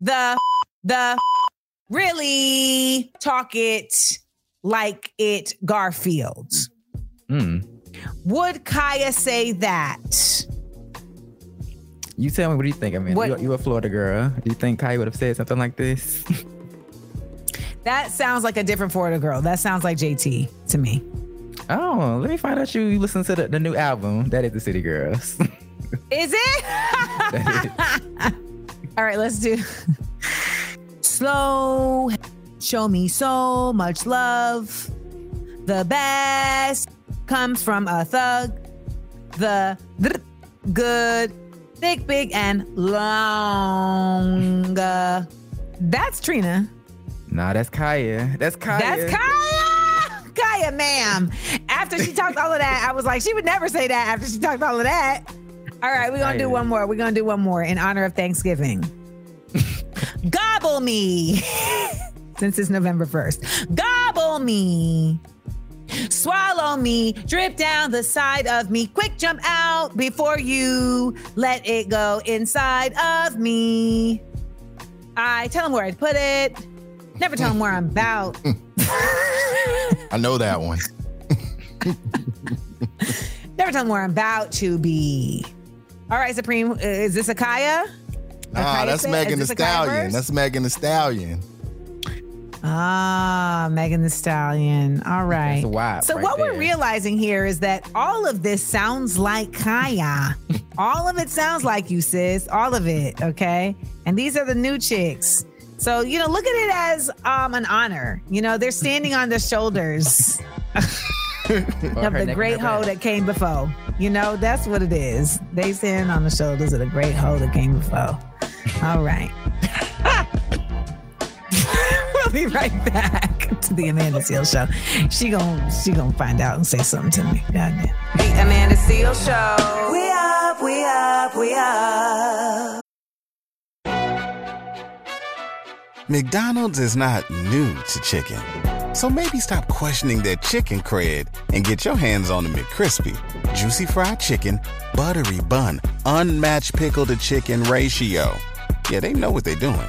Speaker 1: the the really talk it like it Garfield.
Speaker 4: Hmm.
Speaker 1: Would Khia say that?
Speaker 4: You tell me what do you think? I mean, you, you a Florida girl. Do you think Khia would have said something like this?
Speaker 1: That sounds like a different Florida girl. That sounds like JT to me.
Speaker 4: oh, let me find out you, you listen to the, the new album. That is the City Girls.
Speaker 1: Is it? All right, let's do slow. Show me so much love. The best comes from a thug. The good, thick, big, and long. Uh, that's Trina.
Speaker 4: nah, that's Khia. That's Khia.
Speaker 1: That's Khia. Khia, ma'am. After she talked all of that, I was like, she would never say that after she talked all of that. All right, we're gonna do one more. We're gonna do one more in honor of Thanksgiving. Gobble me. Since it's November 1st. Gobble me. Swallow me, drip down the side of me, quick jump out before you let it go inside of me. I tell him where I'd put it, never tell him where I'm about.
Speaker 13: I know that one.
Speaker 1: Never tell them where I'm about to be. All right, Supreme, is this a Khia?
Speaker 13: Nah,
Speaker 1: Khia
Speaker 13: that's? Megan the
Speaker 1: Is this a Khia
Speaker 13: Stallion. That's Megan Thee Stallion.
Speaker 1: Ah, Megan Thee Stallion. All right.
Speaker 4: That's wild
Speaker 1: so
Speaker 4: right
Speaker 1: what we're realizing here is that all of this sounds like Khia. all of it sounds like you, sis. All of it. Okay. And these are the new chicks. So, you know, look at it as um an honor. You know, they're standing on the shoulders of the great hoe that came before. You know, that's what it is. They stand on the shoulders of the great hoe that came before. All right. We'll be right back to the Amanda Seales show. She gon' she gonna find out and say something to me. Goddamn.
Speaker 5: The Amanda Seales Show. We up, we up, we up.
Speaker 8: McDonald's is not new to chicken. So maybe stop questioning their chicken cred and get your hands on the McCrispy. Juicy fried chicken, buttery bun, unmatched pickle to chicken ratio. Yeah, they know what they're doing.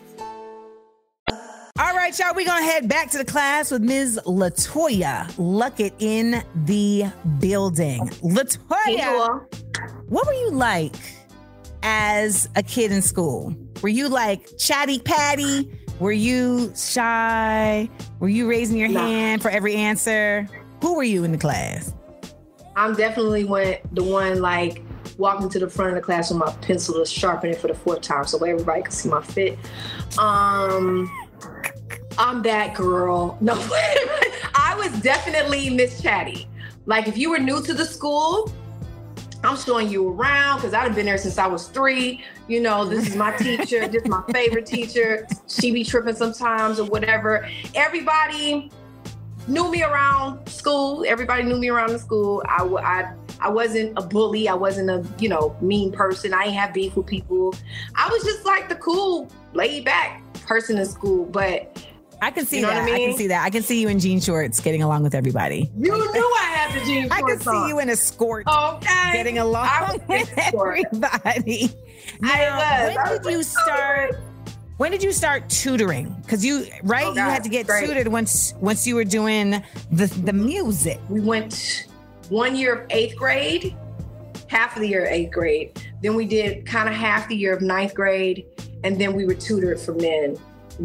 Speaker 1: Right, y'all, we're gonna head back to the class with Ms. LeToya Luckett in the building. LeToya, what were you like as a kid in school? Were you like chatty patty? Were you shy? Were you raising your
Speaker 12: No.
Speaker 1: hand for every answer? Who were you in the class?
Speaker 12: I'm definitely one the one like walking to the front of the class with my pencil to sharpen it for the fourth time so everybody can see my fit. Um I'm that girl. No, I was definitely Miss Chatty. Like if you were new to the school, I'm showing you around because I've been there since I was three. You know, this is my teacher. this is my favorite teacher. She be tripping sometimes or whatever. Everybody knew me around school. Everybody knew me around the school. I, I, I wasn't a bully. I wasn't a, you know, mean person. I ain't have beef with people. I was just like the cool, laid back person in school. But
Speaker 1: I can see
Speaker 12: You know
Speaker 1: that.
Speaker 12: I
Speaker 1: I, can see that. I can see you in jean shorts getting along with everybody.
Speaker 12: you knew I had the jeans.
Speaker 1: I can see
Speaker 12: on.
Speaker 1: you in a skirt
Speaker 12: Okay.
Speaker 1: getting along with
Speaker 12: shorts.
Speaker 1: everybody.
Speaker 12: I
Speaker 1: Now,
Speaker 12: was. I
Speaker 1: when
Speaker 12: was
Speaker 1: did you
Speaker 12: like,
Speaker 1: start? When did you start tutoring? Because you right,
Speaker 12: Oh,
Speaker 1: you had to get
Speaker 12: great.
Speaker 1: tutored once once you were doing the the music.
Speaker 12: we went one year of eighth grade, half of the year of eighth grade. Then we did kind of half the year of ninth grade, and then we were tutored for then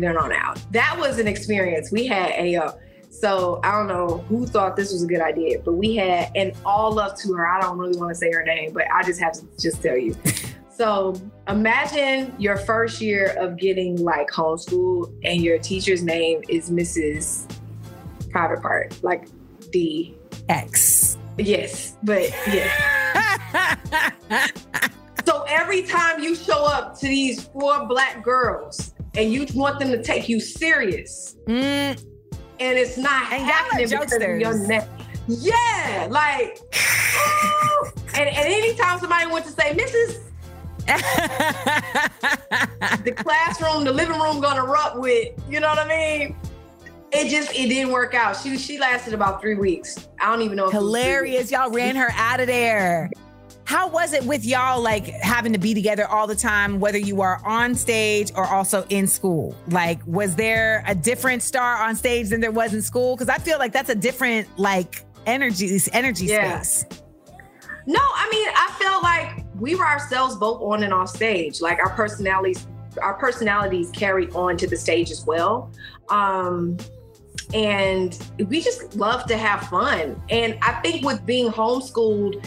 Speaker 12: then on out. That was an experience. We had a uh, so I don't know who thought this was a good idea, but we had and all love to her. I don't really want to say her name, but I just have to just tell you. So imagine your first year of getting like homeschool and your teacher's name is Mrs. Private Part, like D
Speaker 1: X.
Speaker 12: Yes, but yeah. so every time you show up to these four black girls and you want them to take you serious,
Speaker 1: Mm,
Speaker 12: and it's not
Speaker 1: And
Speaker 12: happening because of your name. Yeah, like, oh. and, and anytime somebody wants to say, Mrs. the classroom, the living room gonna erupt with, you know what I mean? It just it didn't work out. She she lasted about three weeks. I don't even know. If it was
Speaker 1: Hilarious. Y'all ran her out of there. How was it with y'all like having to be together all the time, whether you are on stage or also in school? Like, was there a different star on stage than there was in school? Because I feel like that's a different like energy energy
Speaker 12: Yeah.
Speaker 1: space.
Speaker 12: No, I mean, I feel like we were ourselves both on and off stage. Like our personalities, our personalities carried on to the stage as well. Um, and we just love to have fun. And I think with being homeschooled,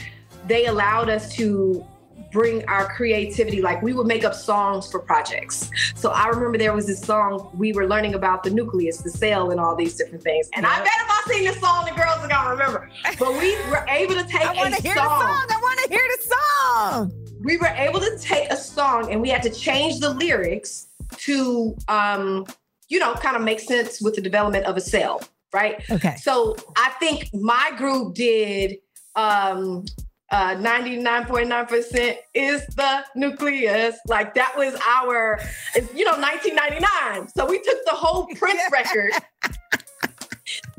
Speaker 12: they allowed us to bring our creativity. Like we would make up songs for projects. So I remember there was this song we were learning about the nucleus, the cell, and all these different things. And I bet if I sing this song, the girls are gonna remember. But we were able to take a song.
Speaker 1: I want
Speaker 12: a
Speaker 1: to hear
Speaker 12: song.
Speaker 1: the song. I want to hear the song.
Speaker 12: We were able to take a song and we had to change the lyrics to, um, you know, kind of make sense with the development of a cell, right?
Speaker 1: Okay.
Speaker 12: So I think my group did um uh 99.9% is the nucleus. Like that was our, it's, you know, 1999. So we took the whole Prince record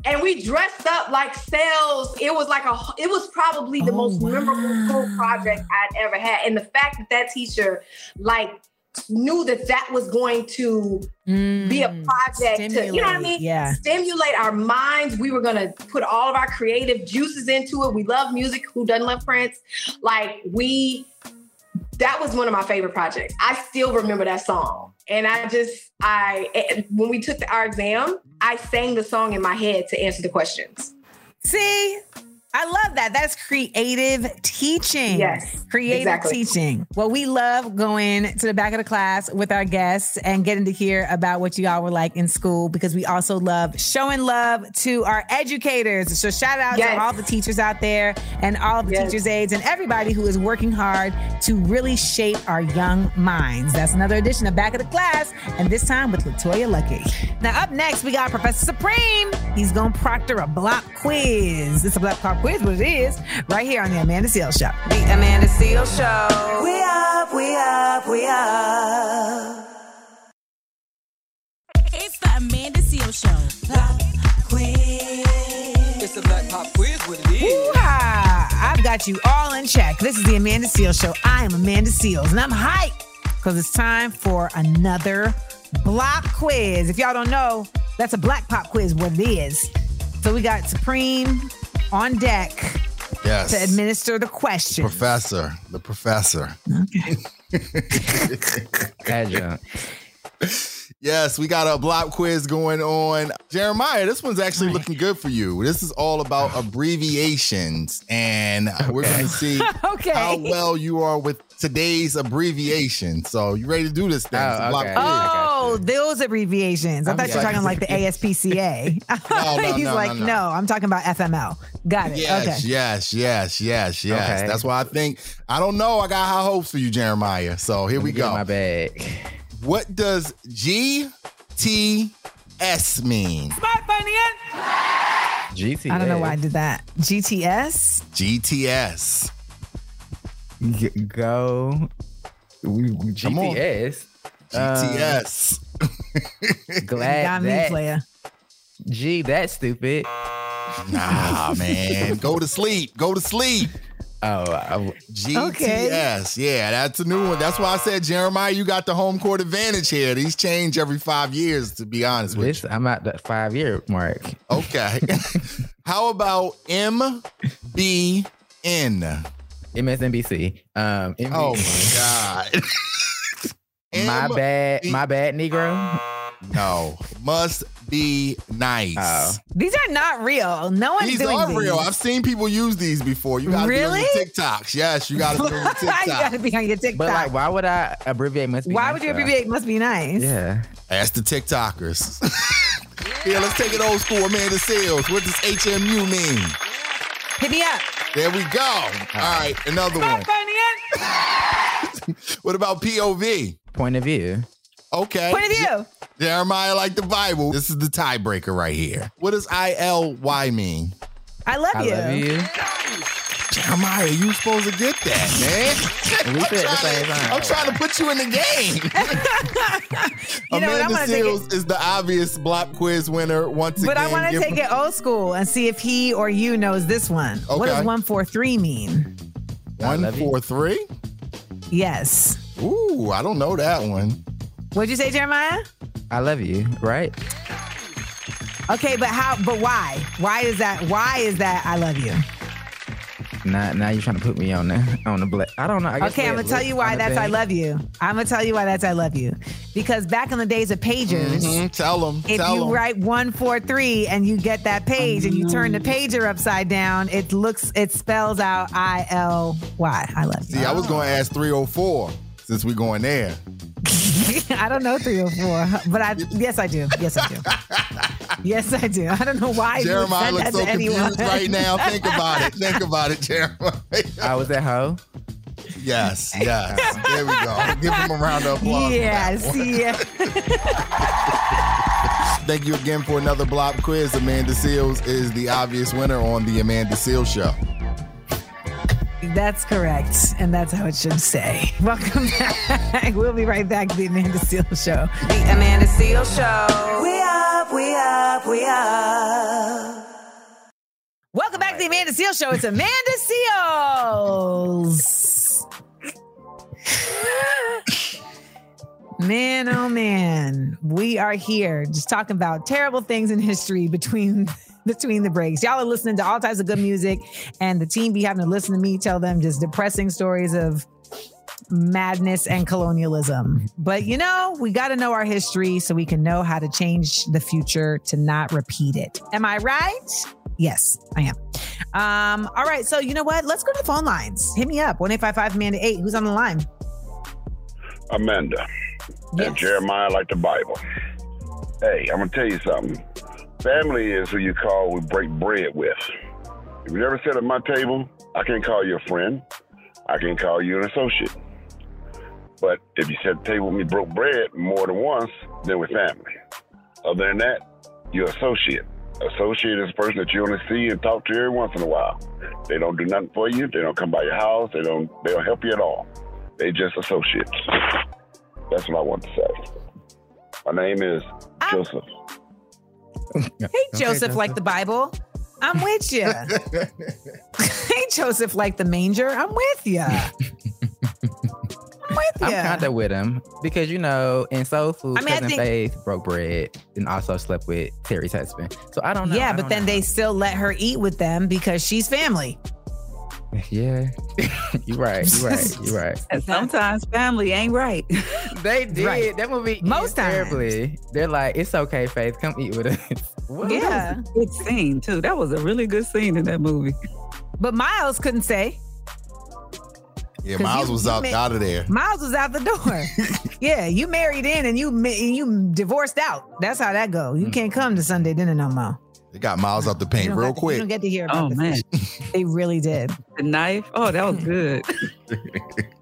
Speaker 12: and we dressed up like sales. It was like a, it was probably the most memorable school project I'd ever had. And the fact that that teacher like knew that that was going to be a project to, you know what I mean?
Speaker 1: yeah.
Speaker 12: Stimulate our minds. We were gonna put all of our creative juices into it. We love music. Who doesn't love Prince? Like we, that was one of my favorite projects. I still remember that song. And I just, I, eh, when we took our exam, I sang the song in my head to answer the questions.
Speaker 1: See, I love that. That's creative teaching.
Speaker 12: Yes,
Speaker 1: Creative
Speaker 12: exactly.
Speaker 1: teaching. Well, we love going to the back of the class with our guests and getting to hear about what you all were like in school because we also love showing love to our educators. So shout out
Speaker 12: Yes.
Speaker 1: to all the teachers out there and all the
Speaker 12: Yes.
Speaker 1: teachers' aides and everybody who is working hard to really shape our young minds. That's another edition of Back of the Class, and this time with LeToya Luckett. Now, up next, we got Professor Supreme. He's going to proctor a block quiz. It's a block pop quiz, what it is right here on the Amanda Seales Show.
Speaker 5: The Amanda Seales Show. We up, we up, we up.
Speaker 2: It's the Amanda Seales Show. Quiz.
Speaker 14: It's the Black Pop Quiz, what it is.
Speaker 1: Woo-ha! I've got you all in check. This is the Amanda Seales Show. I am Amanda Seales, and I'm hyped because it's time for another block quiz. If y'all don't know, that's a black pop quiz, what it is. So we got Supreme on deck
Speaker 13: Yes.
Speaker 1: to administer the question.
Speaker 13: Professor, the professor.
Speaker 4: Adjunct.
Speaker 13: Yes, we got a block quiz going on. Jeremiah, this one's actually looking good for you. This is all about abbreviations, and we're going to see
Speaker 1: Okay.
Speaker 13: how well you are with today's abbreviation. So, you ready to do this thing?
Speaker 4: Oh,
Speaker 13: block
Speaker 4: okay.
Speaker 13: quiz.
Speaker 1: Oh, Oh, those abbreviations. I
Speaker 4: I'm
Speaker 1: thought you were talking like the ASPCA.
Speaker 13: no,
Speaker 1: He's
Speaker 13: no,
Speaker 1: like,
Speaker 13: no,
Speaker 1: no,
Speaker 13: no.
Speaker 1: I'm talking about FML. Got it.
Speaker 13: Yes,
Speaker 1: okay.
Speaker 13: yes, yes, yes, yes.
Speaker 4: Okay.
Speaker 13: That's why I think I don't know. I got high hopes for you, Jeremiah. So here
Speaker 4: Let
Speaker 13: we go.
Speaker 4: My bag.
Speaker 13: What does GTS mean?
Speaker 1: Smart funny.
Speaker 4: GT.
Speaker 1: I don't know why I did that. GTS?
Speaker 13: GTS.
Speaker 4: G- go. We-
Speaker 13: Come on.
Speaker 4: GTS.
Speaker 13: GTS.
Speaker 4: Glad
Speaker 1: Got me,
Speaker 4: that.
Speaker 1: player.
Speaker 4: Gee, that's stupid.
Speaker 13: nah, man. Go to sleep. Go to sleep.
Speaker 4: Oh, I,
Speaker 13: GTS. Yeah, that's a new one. That's why I said, Jeremiah, you got the home court advantage here. These change every five years, to be honest with
Speaker 4: this, I'm at the five year mark.
Speaker 13: Okay. How about MBN?
Speaker 4: MSNBC. Um, MB
Speaker 13: Oh my God.
Speaker 4: My
Speaker 13: M-
Speaker 4: bad. My bad, Negro.
Speaker 13: No. Must be nice.
Speaker 4: Oh.
Speaker 1: These are not real. No one's
Speaker 13: These
Speaker 1: doing
Speaker 13: are
Speaker 1: these.
Speaker 13: real. I've seen people use these before. You gotta
Speaker 1: Really?
Speaker 13: be on your TikToks. Yes, you gotta be on your
Speaker 1: you gotta be on your TikTok.
Speaker 4: But like, why would I abbreviate? Must be
Speaker 1: Why
Speaker 4: nice,
Speaker 1: would you
Speaker 4: though?
Speaker 1: abbreviate? Must be nice.
Speaker 4: Yeah.
Speaker 13: Ask the TikTokers. yeah, let's take it old school. Amanda Seales. What does HMU mean?
Speaker 1: Hit me up.
Speaker 13: There we go. All right, another one. What about POV?
Speaker 4: Point of view.
Speaker 13: Okay.
Speaker 1: Point of view.
Speaker 13: Jeremiah like the Bible. This is the tiebreaker right here. What does ILY mean?
Speaker 1: I love
Speaker 4: I
Speaker 1: you.
Speaker 4: love you.
Speaker 13: Jeremiah, you supposed to get that, man. I'm,
Speaker 4: said at the
Speaker 13: trying to. I'm trying to put you in the game.
Speaker 1: You know what, I'm
Speaker 13: Amanda Seales is the obvious block quiz winner once
Speaker 1: But
Speaker 13: again.
Speaker 1: I want to take it old school and see if he or you knows this one. What does one four three mean?
Speaker 13: One,
Speaker 4: love you.
Speaker 13: four, three.
Speaker 1: Yes.
Speaker 13: Ooh, I don't know that one.
Speaker 1: What'd you say, Jeremiah?
Speaker 4: I love you. Right.
Speaker 1: Okay, but how? But why? Why is that? Why is that? I love you.
Speaker 4: Now, now you're trying to put me on the on the black. I don't know. I guess
Speaker 1: Okay, I'm gonna tell you why that's I love you. I'm gonna tell you why that's I love you. Because back in the days of pagers,
Speaker 13: Mhm, Tell them.
Speaker 1: if
Speaker 13: tell
Speaker 1: you
Speaker 13: 'em.
Speaker 1: write one four three and you get that page and you turn the pager upside down, it looks it spells out I L Y. I love you.
Speaker 13: See, I was going to ask 304 since we're going there.
Speaker 1: I don't know three or four, but I yes I do. Yes I do. yes I do. I don't know why you would
Speaker 13: Jeremiah
Speaker 1: send
Speaker 13: looks
Speaker 1: that
Speaker 13: so
Speaker 1: to anyone.
Speaker 13: confused right now. Think about it. Think about it, Jeremiah.
Speaker 4: I was at home.
Speaker 13: yes, yes. There we go. Give him a round of applause. for
Speaker 1: Yes, yeah.
Speaker 13: Thank you again for another block quiz. Amanda Seales is the obvious winner on the Amanda Seales Show.
Speaker 1: That's correct. And that's how it should say. Welcome back. We'll be right back to the Amanda Seales Show.
Speaker 5: The Amanda Seales Show. We up, we we up, we up.
Speaker 1: Welcome back to the Amanda Seales Show. It's Amanda Seales. man, oh man, we are here just talking about terrible things in history between between the breaks. Y'all are listening to all types of good music, and the team be having to listen to me tell them just depressing stories of madness and colonialism. But you know, we got to know our history so we can know how to change the future to not repeat it. Am I right? Yes, I am. Um, all right, so you know what? Let's go to the phone lines. Hit me up. 1855 Amanda 8. Who's on the line?
Speaker 15: Amanda. And Jeremiah like the Bible. Hey, I'm gonna tell you something. Family is who you call we break bread with. If you never sit at my table, I can't call you a friend. I can call you an associate. But if you sit at the table with me broke bread more than once, then we're family. Other than that, you're associate. Associate is a person that you only see and talk to every once in a while. They don't do nothing for you. They don't come by your house. They don't. They don't help you at all. They just associates. That's what I want to say. My name is Joseph.
Speaker 1: Hey, Joseph, like the Bible. I'm with you. hey, Joseph, like the manger. I'm with you. I'm with you.
Speaker 4: I'm kind of with him because you know in Soul Food,
Speaker 1: I mean, I
Speaker 4: cousin
Speaker 1: think-
Speaker 4: Faith broke bread and also slept with Teri's husband. So I don't know.
Speaker 1: yeah, but
Speaker 4: don't
Speaker 1: then they still let her eat with them because she's family.
Speaker 4: Yeah, you're right. You're right. You're right.
Speaker 16: And sometimes family ain't right.
Speaker 4: They did
Speaker 1: Right.
Speaker 4: that movie
Speaker 1: Most
Speaker 4: ends
Speaker 1: times.
Speaker 4: terribly. They're like, it's okay, Faith, come eat with us. What?
Speaker 1: Yeah.
Speaker 16: That was good scene too. That was a really good scene in that movie.
Speaker 1: But Miles couldn't say.
Speaker 13: Yeah, Miles
Speaker 1: you-
Speaker 13: was
Speaker 1: you
Speaker 13: out
Speaker 1: ma-
Speaker 13: out of there.
Speaker 1: Miles was out the door. yeah, you married in and you and you divorced out. That's how that go. You mm. can't come to Sunday dinner no more.
Speaker 13: They got Miles out the paint real
Speaker 1: get to- You
Speaker 13: quick.
Speaker 1: don't get to hear about
Speaker 16: Oh
Speaker 1: the
Speaker 16: man,
Speaker 1: They really did.
Speaker 16: the knife. Oh, that was good.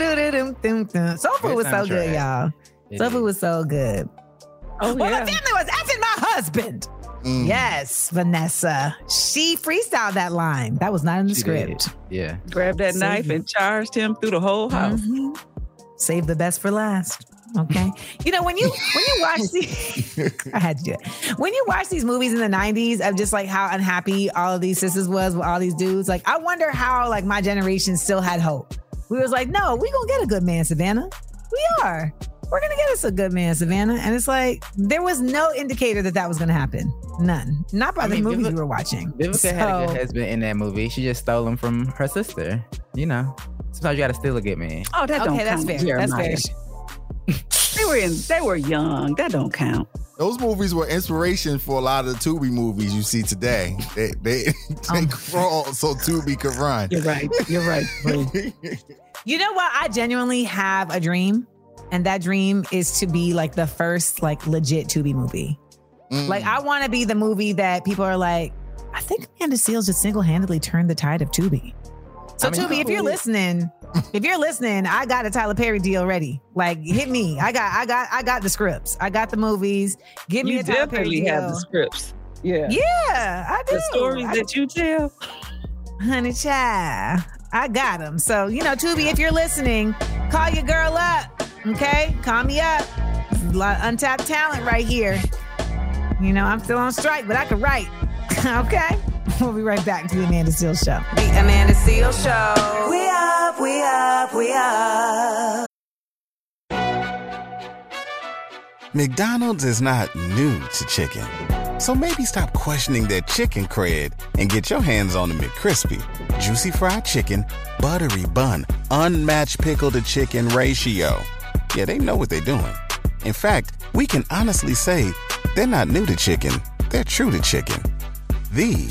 Speaker 1: Soul food was so good, y'all. Soul food was so good.
Speaker 16: Oh
Speaker 1: Well,
Speaker 16: yeah.
Speaker 1: the family was effing my husband.
Speaker 13: Mm.
Speaker 1: Yes, Vanessa. She freestyled that line. That was not in the
Speaker 4: She
Speaker 1: script.
Speaker 4: did. Yeah.
Speaker 16: Grabbed that
Speaker 1: Save
Speaker 16: knife
Speaker 1: it.
Speaker 16: and charged him through the whole house.
Speaker 1: Mhm. Save the best for last. Okay. You know, when you when you watch the I had to do it. When you watch these movies in the 90s of just like how unhappy all of these sisters was with all these dudes, like I wonder how like my generation still had hope. We was like, no, we gonna get a good man, Savannah. We are. We're gonna get us a good man, Savannah. And it's like there was no indicator that that was gonna happen. None. Not by
Speaker 4: I
Speaker 1: the
Speaker 4: mean,
Speaker 1: movies
Speaker 4: Vivica-
Speaker 1: we were watching.
Speaker 4: Vivica had a good husband in that movie. She just stole him from her sister. You know, sometimes you got to steal a good man.
Speaker 16: Oh, that don't
Speaker 1: Okay, that's
Speaker 16: count.
Speaker 1: fair. That's fair.
Speaker 16: They were in. They were young. That don't count.
Speaker 13: Those movies were inspiration for a lot of the Tubi movies you see today. They they, they crawl so Tubi could run.
Speaker 16: You're right. You're right.
Speaker 1: You know what? I genuinely have a dream, and that dream is to be like the first like legit Tubi movie.
Speaker 13: Mm.
Speaker 1: Like I want to be the movie that people are like, I think Amanda Seales just single handedly turned the tide of Tubi. So
Speaker 4: I mean,
Speaker 1: Tubi, if you're listening, if you're listening, I got a Tyler Perry deal ready. Like hit me. I got, I got, I got the scripts. I got the movies. Give me
Speaker 16: you
Speaker 1: a Tyler Perry
Speaker 16: definitely
Speaker 1: deal.
Speaker 16: have the scripts. Yeah.
Speaker 1: Yeah, I do.
Speaker 16: The stories
Speaker 1: I-
Speaker 16: that you tell.
Speaker 1: honey child. I got them. So, you know, Tubi, if you're listening, call your girl up. Okay? Call me up. A lot of untapped talent right here. You know, I'm still on strike, but I can write. okay? We'll be right back to the Amanda Steele Show.
Speaker 5: The Amanda Seales Show. We up, we up, we up.
Speaker 8: McDonald's is not new to chicken. So maybe stop questioning their chicken cred and get your hands on the McCrispy. Juicy fried chicken, buttery bun, unmatched pickle to chicken ratio. Yeah, they know what they're doing. In fact, we can honestly say they're not new to chicken, they're true to chicken. The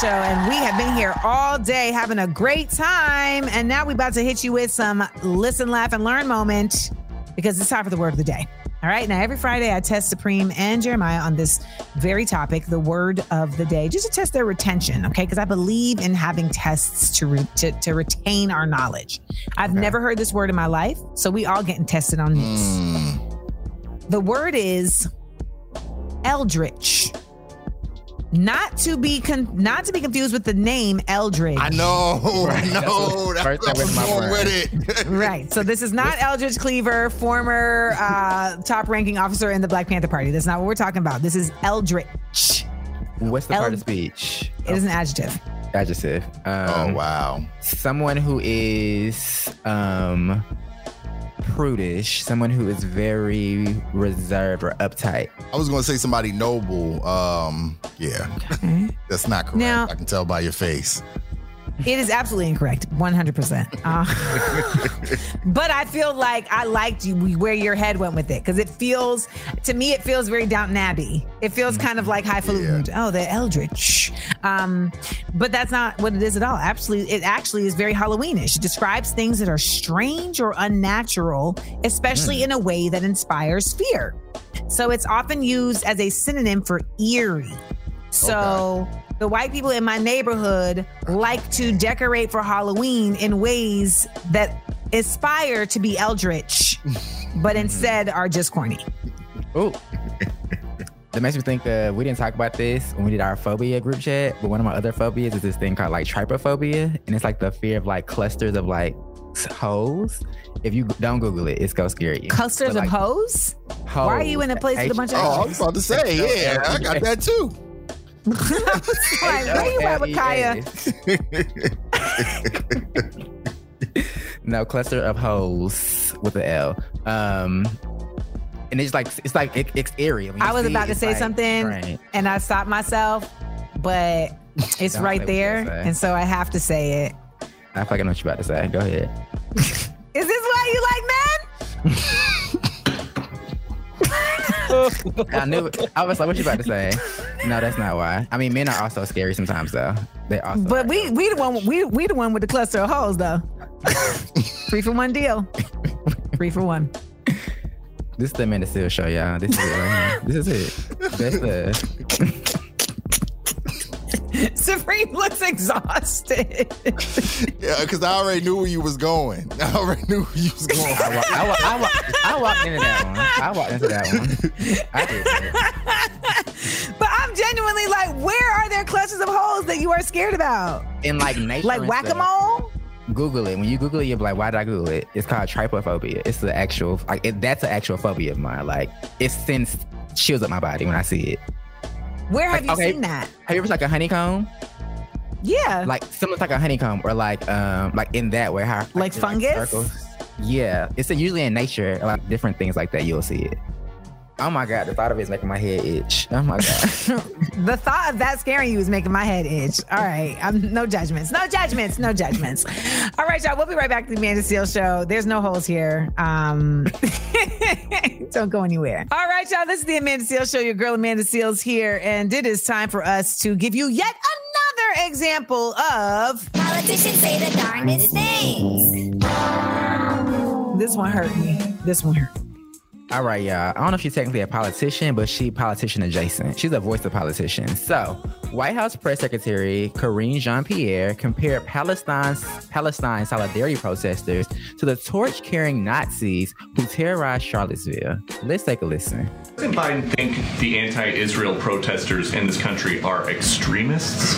Speaker 1: Show, and we have been here all day having a great time. And now we're about to hit you with some listen, laugh, and learn moment because it's time for the word of the day. All right. Now, every Friday, I test Supreme and Jeremiah on this very topic, the word of the day, just to test their retention. Okay. Because I believe in having tests to, re- to, to retain our knowledge. I've never heard this word in my life. So we all getting tested on this. Hmm. The word is eldritch. Not to be con- not to be confused with the name Eldridge.
Speaker 13: I know, I know. That's
Speaker 4: First
Speaker 13: what
Speaker 4: thing
Speaker 13: was
Speaker 4: with
Speaker 13: going with it.
Speaker 1: right. So this is not Eldridge Cleaver, former uh, top-ranking officer in the Black Panther Party. That's not what we're talking about. This is Eldritch.
Speaker 4: What's the part of speech?
Speaker 1: It is an adjective.
Speaker 4: Adjective. Um,
Speaker 13: Oh wow.
Speaker 4: Someone who is um prudish, someone who is very reserved or uptight.
Speaker 13: I was going to say somebody noble. Um, yeah, that's not correct.
Speaker 1: Now-
Speaker 13: I can tell by your face.
Speaker 1: It is absolutely incorrect, 100%. Uh, but I feel like I liked you where your head went with it because it feels, to me, it feels very Downton Abbey. It feels kind of like highfalutin. Oh, the Eldritch. Um, but that's not what it is at all. Absolutely, it actually is very Halloweenish. It describes things that are strange or unnatural, especially in a way that inspires fear. So it's often used as a synonym for eerie. So the white people in my neighborhood like to decorate for Halloween in ways that aspire to be eldritch, but instead are just corny.
Speaker 4: Oh. That makes me think uh, we didn't talk about this when we did our phobia group chat, but one of my other phobias is this thing called like trypophobia, and it's like the fear of like clusters of like holes. If you don't Google it, it's gonna scare you.
Speaker 1: Clusters
Speaker 4: But,
Speaker 1: of
Speaker 4: like,
Speaker 1: hoes? Why are you in a place with a bunch of
Speaker 13: Oh, I was about to say, yeah, I got that too.
Speaker 1: Like, where you at with Khia?
Speaker 4: no cluster of holes with the L. Um, and it's like it's like it, it's eerie.
Speaker 1: I was
Speaker 4: it,
Speaker 1: about to say
Speaker 4: like,
Speaker 1: something
Speaker 4: right.
Speaker 1: and I stopped myself, but it's
Speaker 4: Don't
Speaker 1: right
Speaker 4: say what you're
Speaker 1: there. And so I have to say it.
Speaker 4: I feel like I know what you're about to say. Go ahead.
Speaker 1: Is this why you like men?
Speaker 4: I knew. I was like, "What you about to say?" No, that's not why. I mean, men are also scary sometimes, though. They also.
Speaker 1: But we we the one we we the one with the cluster of hoes though. Three for one deal. Three for one.
Speaker 4: This is the Amanda Seales show, y'all. This is it. Right here. This is it. That's the.
Speaker 1: Supreme looks exhausted.
Speaker 13: Yeah, because I already knew where you was going. I already knew where you was going.
Speaker 4: I, wa- I, wa- I, wa- I walked into that one. I walked into that one. I did.
Speaker 1: but I'm genuinely like, where are there clusters of holes that you are scared about?
Speaker 4: In like nature,
Speaker 1: Like
Speaker 4: and
Speaker 1: whack a mole?
Speaker 4: Google it. When you Google it, you'll be like, "Why did I Google it?" It's called trypophobia. It's the actual, like, it, that's an actual phobia of mine. Like, it sends chills up my body when I see it.
Speaker 1: Where have
Speaker 4: Like,
Speaker 1: you
Speaker 4: okay.
Speaker 1: seen that?
Speaker 4: Have you ever seen, like a honeycomb?
Speaker 1: Yeah.
Speaker 4: Like similar to like a honeycomb, or like um, like in that way, how
Speaker 1: Like
Speaker 4: they're,
Speaker 1: fungus?
Speaker 4: circles. Yeah, it's usually in nature, like different things like that. You'll see it. Oh my god, the thought of it is making my head itch. Oh my god.
Speaker 1: The thought of that scaring you is making my head itch. All right. I'm no judgments. No judgments. No judgments. All right, y'all. We'll be right back to the Amanda Seales show. There's no holes here. Um don't go anywhere. All right, y'all. This is the Amanda Seales show. Your girl Amanda Seales here, and it is time for us to give you yet another example of
Speaker 17: Politicians say the darndest things.
Speaker 1: this one hurt me. This one hurt.
Speaker 4: All right, y'all. I don't know if she's technically a politician, but she politician adjacent. She's a voice of politicians. So, White House Press Secretary Karine Jean-Pierre compared Palestine's Palestine solidarity protesters to the torch-carrying Nazis who terrorized Charlottesville. Let's take a listen.
Speaker 18: Doesn't Biden think the anti-Israel protesters in this country are extremists?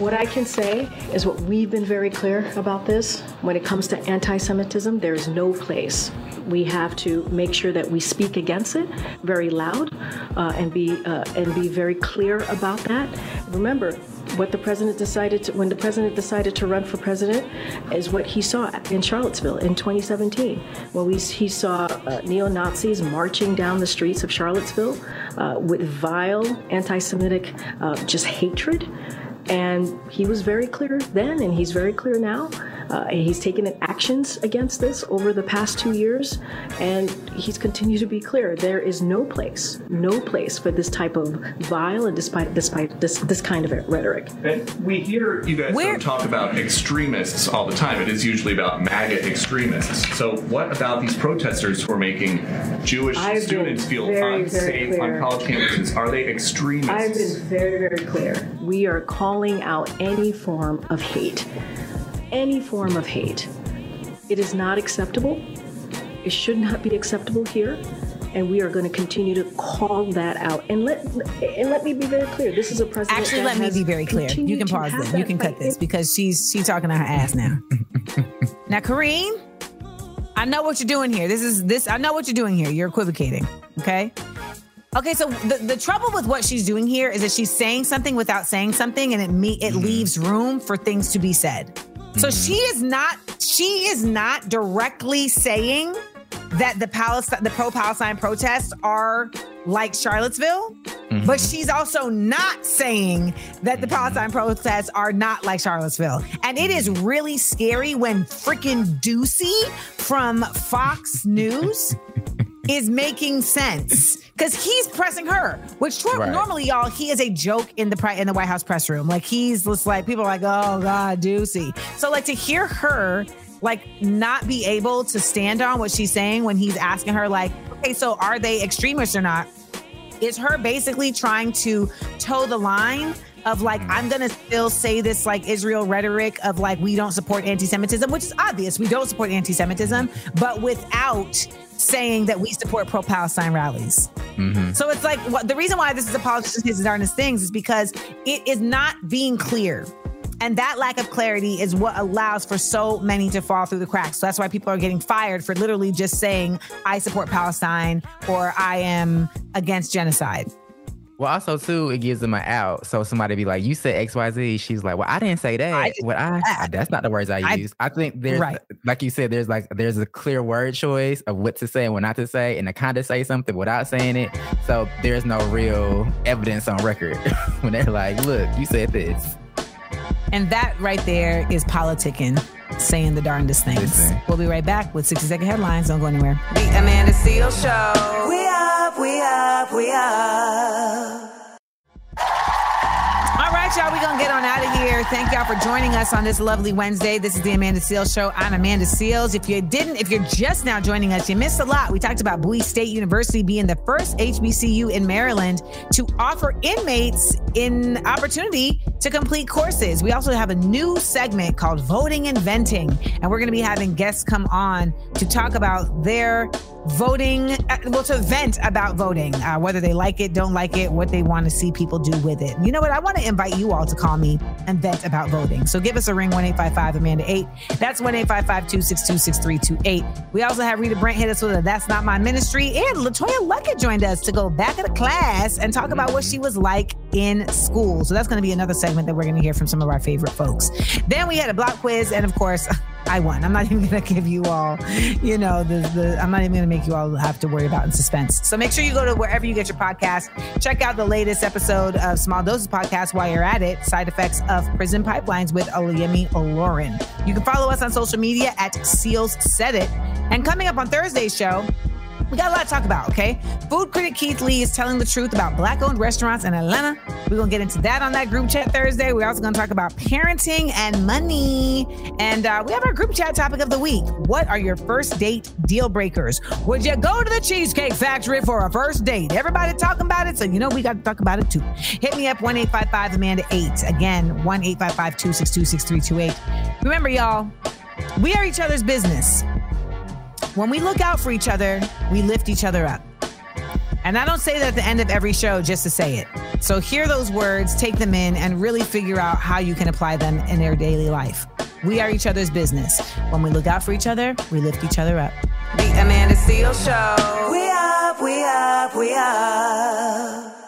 Speaker 19: What I can say is what we've been very clear about this. When it comes to anti Semitism, there is no place. We have to make sure that we speak against it very loud uh, and, be, uh, and be very clear about that. Remember, what the president decided to, when the president decided to run for president is what he saw in Charlottesville in 2017 when we, he saw uh, neo-Nazis marching down the streets of Charlottesville uh, with vile anti-Semitic uh, just hatred and he was very clear then, and he's very clear now Uh, he's taken actions against this over the past two years, and he's continued to be clear. There is no place, no place for this type of vile and despite despite this this kind of rhetoric.
Speaker 18: And we hear you guys
Speaker 19: Where-
Speaker 18: talk about extremists all the time. It is usually about MAGA extremists. So, what about these protesters who are making Jewish
Speaker 19: I've
Speaker 18: students feel
Speaker 19: very, very
Speaker 18: unsafe on college campuses? Are they extremists?
Speaker 19: I've been very, very clear. We are calling out any form of hate. Any form of hate. It is not acceptable. It should not be acceptable here. And we are going to continue to call that out. And let and let me be very clear. This is a president.
Speaker 1: Actually, let me be very clear. You can pause
Speaker 19: have
Speaker 1: this. You
Speaker 19: that
Speaker 1: can cut this because she's she's talking to her ass now. now, Karine, I know what you're doing here. This is this. I know what you're doing here. You're equivocating. Okay. Okay, so the, the trouble with what she's doing here is that she's saying something without saying something, and it me it mm-hmm. leaves room for things to be said. So she is not she is not directly saying that the Palestine the pro-Palestine protests are like Charlottesville, mm-hmm. but she's also not saying that the Palestine protests are not like Charlottesville. And it is really scary when freaking Doocy from Fox News is making sense because he's pressing her, which
Speaker 4: Right.
Speaker 1: normally, y'all, he is a joke in the pri- in the White House press room. Like he's just like people are like, oh God, Doocy. So like to hear her like not be able to stand on what she's saying when he's asking her like, okay, so are they extremists or not? Is her basically trying to toe the line of like mm. I'm gonna still say this like Israel rhetoric of like we don't support anti-Semitism, which is obvious. We don't support anti-Semitism, but without saying that we support pro-Palestine rallies.
Speaker 4: Mm-hmm.
Speaker 1: So it's like what the reason why this is a politician his darndest things is because it is not being clear. And that lack of clarity is what allows for so many to fall through the cracks. So that's why people are getting fired for literally just saying, I support Palestine or I am against genocide.
Speaker 4: Well, also too, it gives them an out. So somebody be like, "You said X, Y, Z." She's like, "Well, I didn't say that. what I that's not the words I,
Speaker 1: I-
Speaker 4: use. I think there's
Speaker 1: Right.
Speaker 4: like you said, there's like there's a clear word choice of what to say and what not to say, and to kind of say something without saying it. So there's no real evidence on record when they're like, "Look, you said this."
Speaker 1: And that right there is politicking, saying the darndest things. We'll be right back with 60 second headlines. Don't go anywhere.
Speaker 5: The Amanda Seal Show. We up, we up, we up.
Speaker 1: All right, y'all, we're going to get on out of here. Thank y'all for joining us on this lovely Wednesday. This is the Amanda Seales Show. I'm Amanda Seales. If you didn't, if you're just now joining us, you missed a lot. We talked about Bowie State University being the first HBCU in Maryland to offer inmates an opportunity to complete courses. We also have a new segment called Voting and Venting, and we're going to be having guests come on to talk about their voting, uh, well, to vent about voting, uh, whether they like it, don't like it, what they want to see people do with it. You know what? I want to invite you all to call me and vent about voting. So give us a ring, 1 855 Amanda 8. That's 1 855 262 6328. We also have Rita Brent hit us with a That's Not My Ministry. And LeToya Luckett joined us to go back at the class and talk about what she was like in school. So that's going to be another segment that we're going to hear from some of our favorite folks. Then we had a block quiz. And of course, I won. I'm not even going to give you all, you know, the, the I'm not even going to make you all have to worry about in suspense. So make sure you go to wherever you get your podcast. Check out the latest episode of Small Doses Podcast while you're at it. Side effects of prison pipelines with Olayemi Olurin. You can follow us on social media at Seales Said It. And coming up on Thursday's show, we got a lot to talk about, okay? Food critic Keith Lee is telling the truth about black owned restaurants in Atlanta. We're gonna get into that on that group chat Thursday. We're also gonna talk about parenting and money. And uh, we have our group chat topic of the week. What are your first date deal breakers? Would you go to the Cheesecake Factory for a first date? Everybody talking about it, so you know we got to talk about it too. Hit me up 1 855 Amanda 8. Again, 1 855 262 6328. Remember, y'all, we are each other's business. When we look out for each other, we lift each other up. And I don't say that at the end of every show just to say it. So hear those words, take them in, and really figure out how you can apply them in your daily life. We are each other's business. When we look out for each other, we lift each other up.
Speaker 5: The Amanda Seal Show. We up, we up, we up.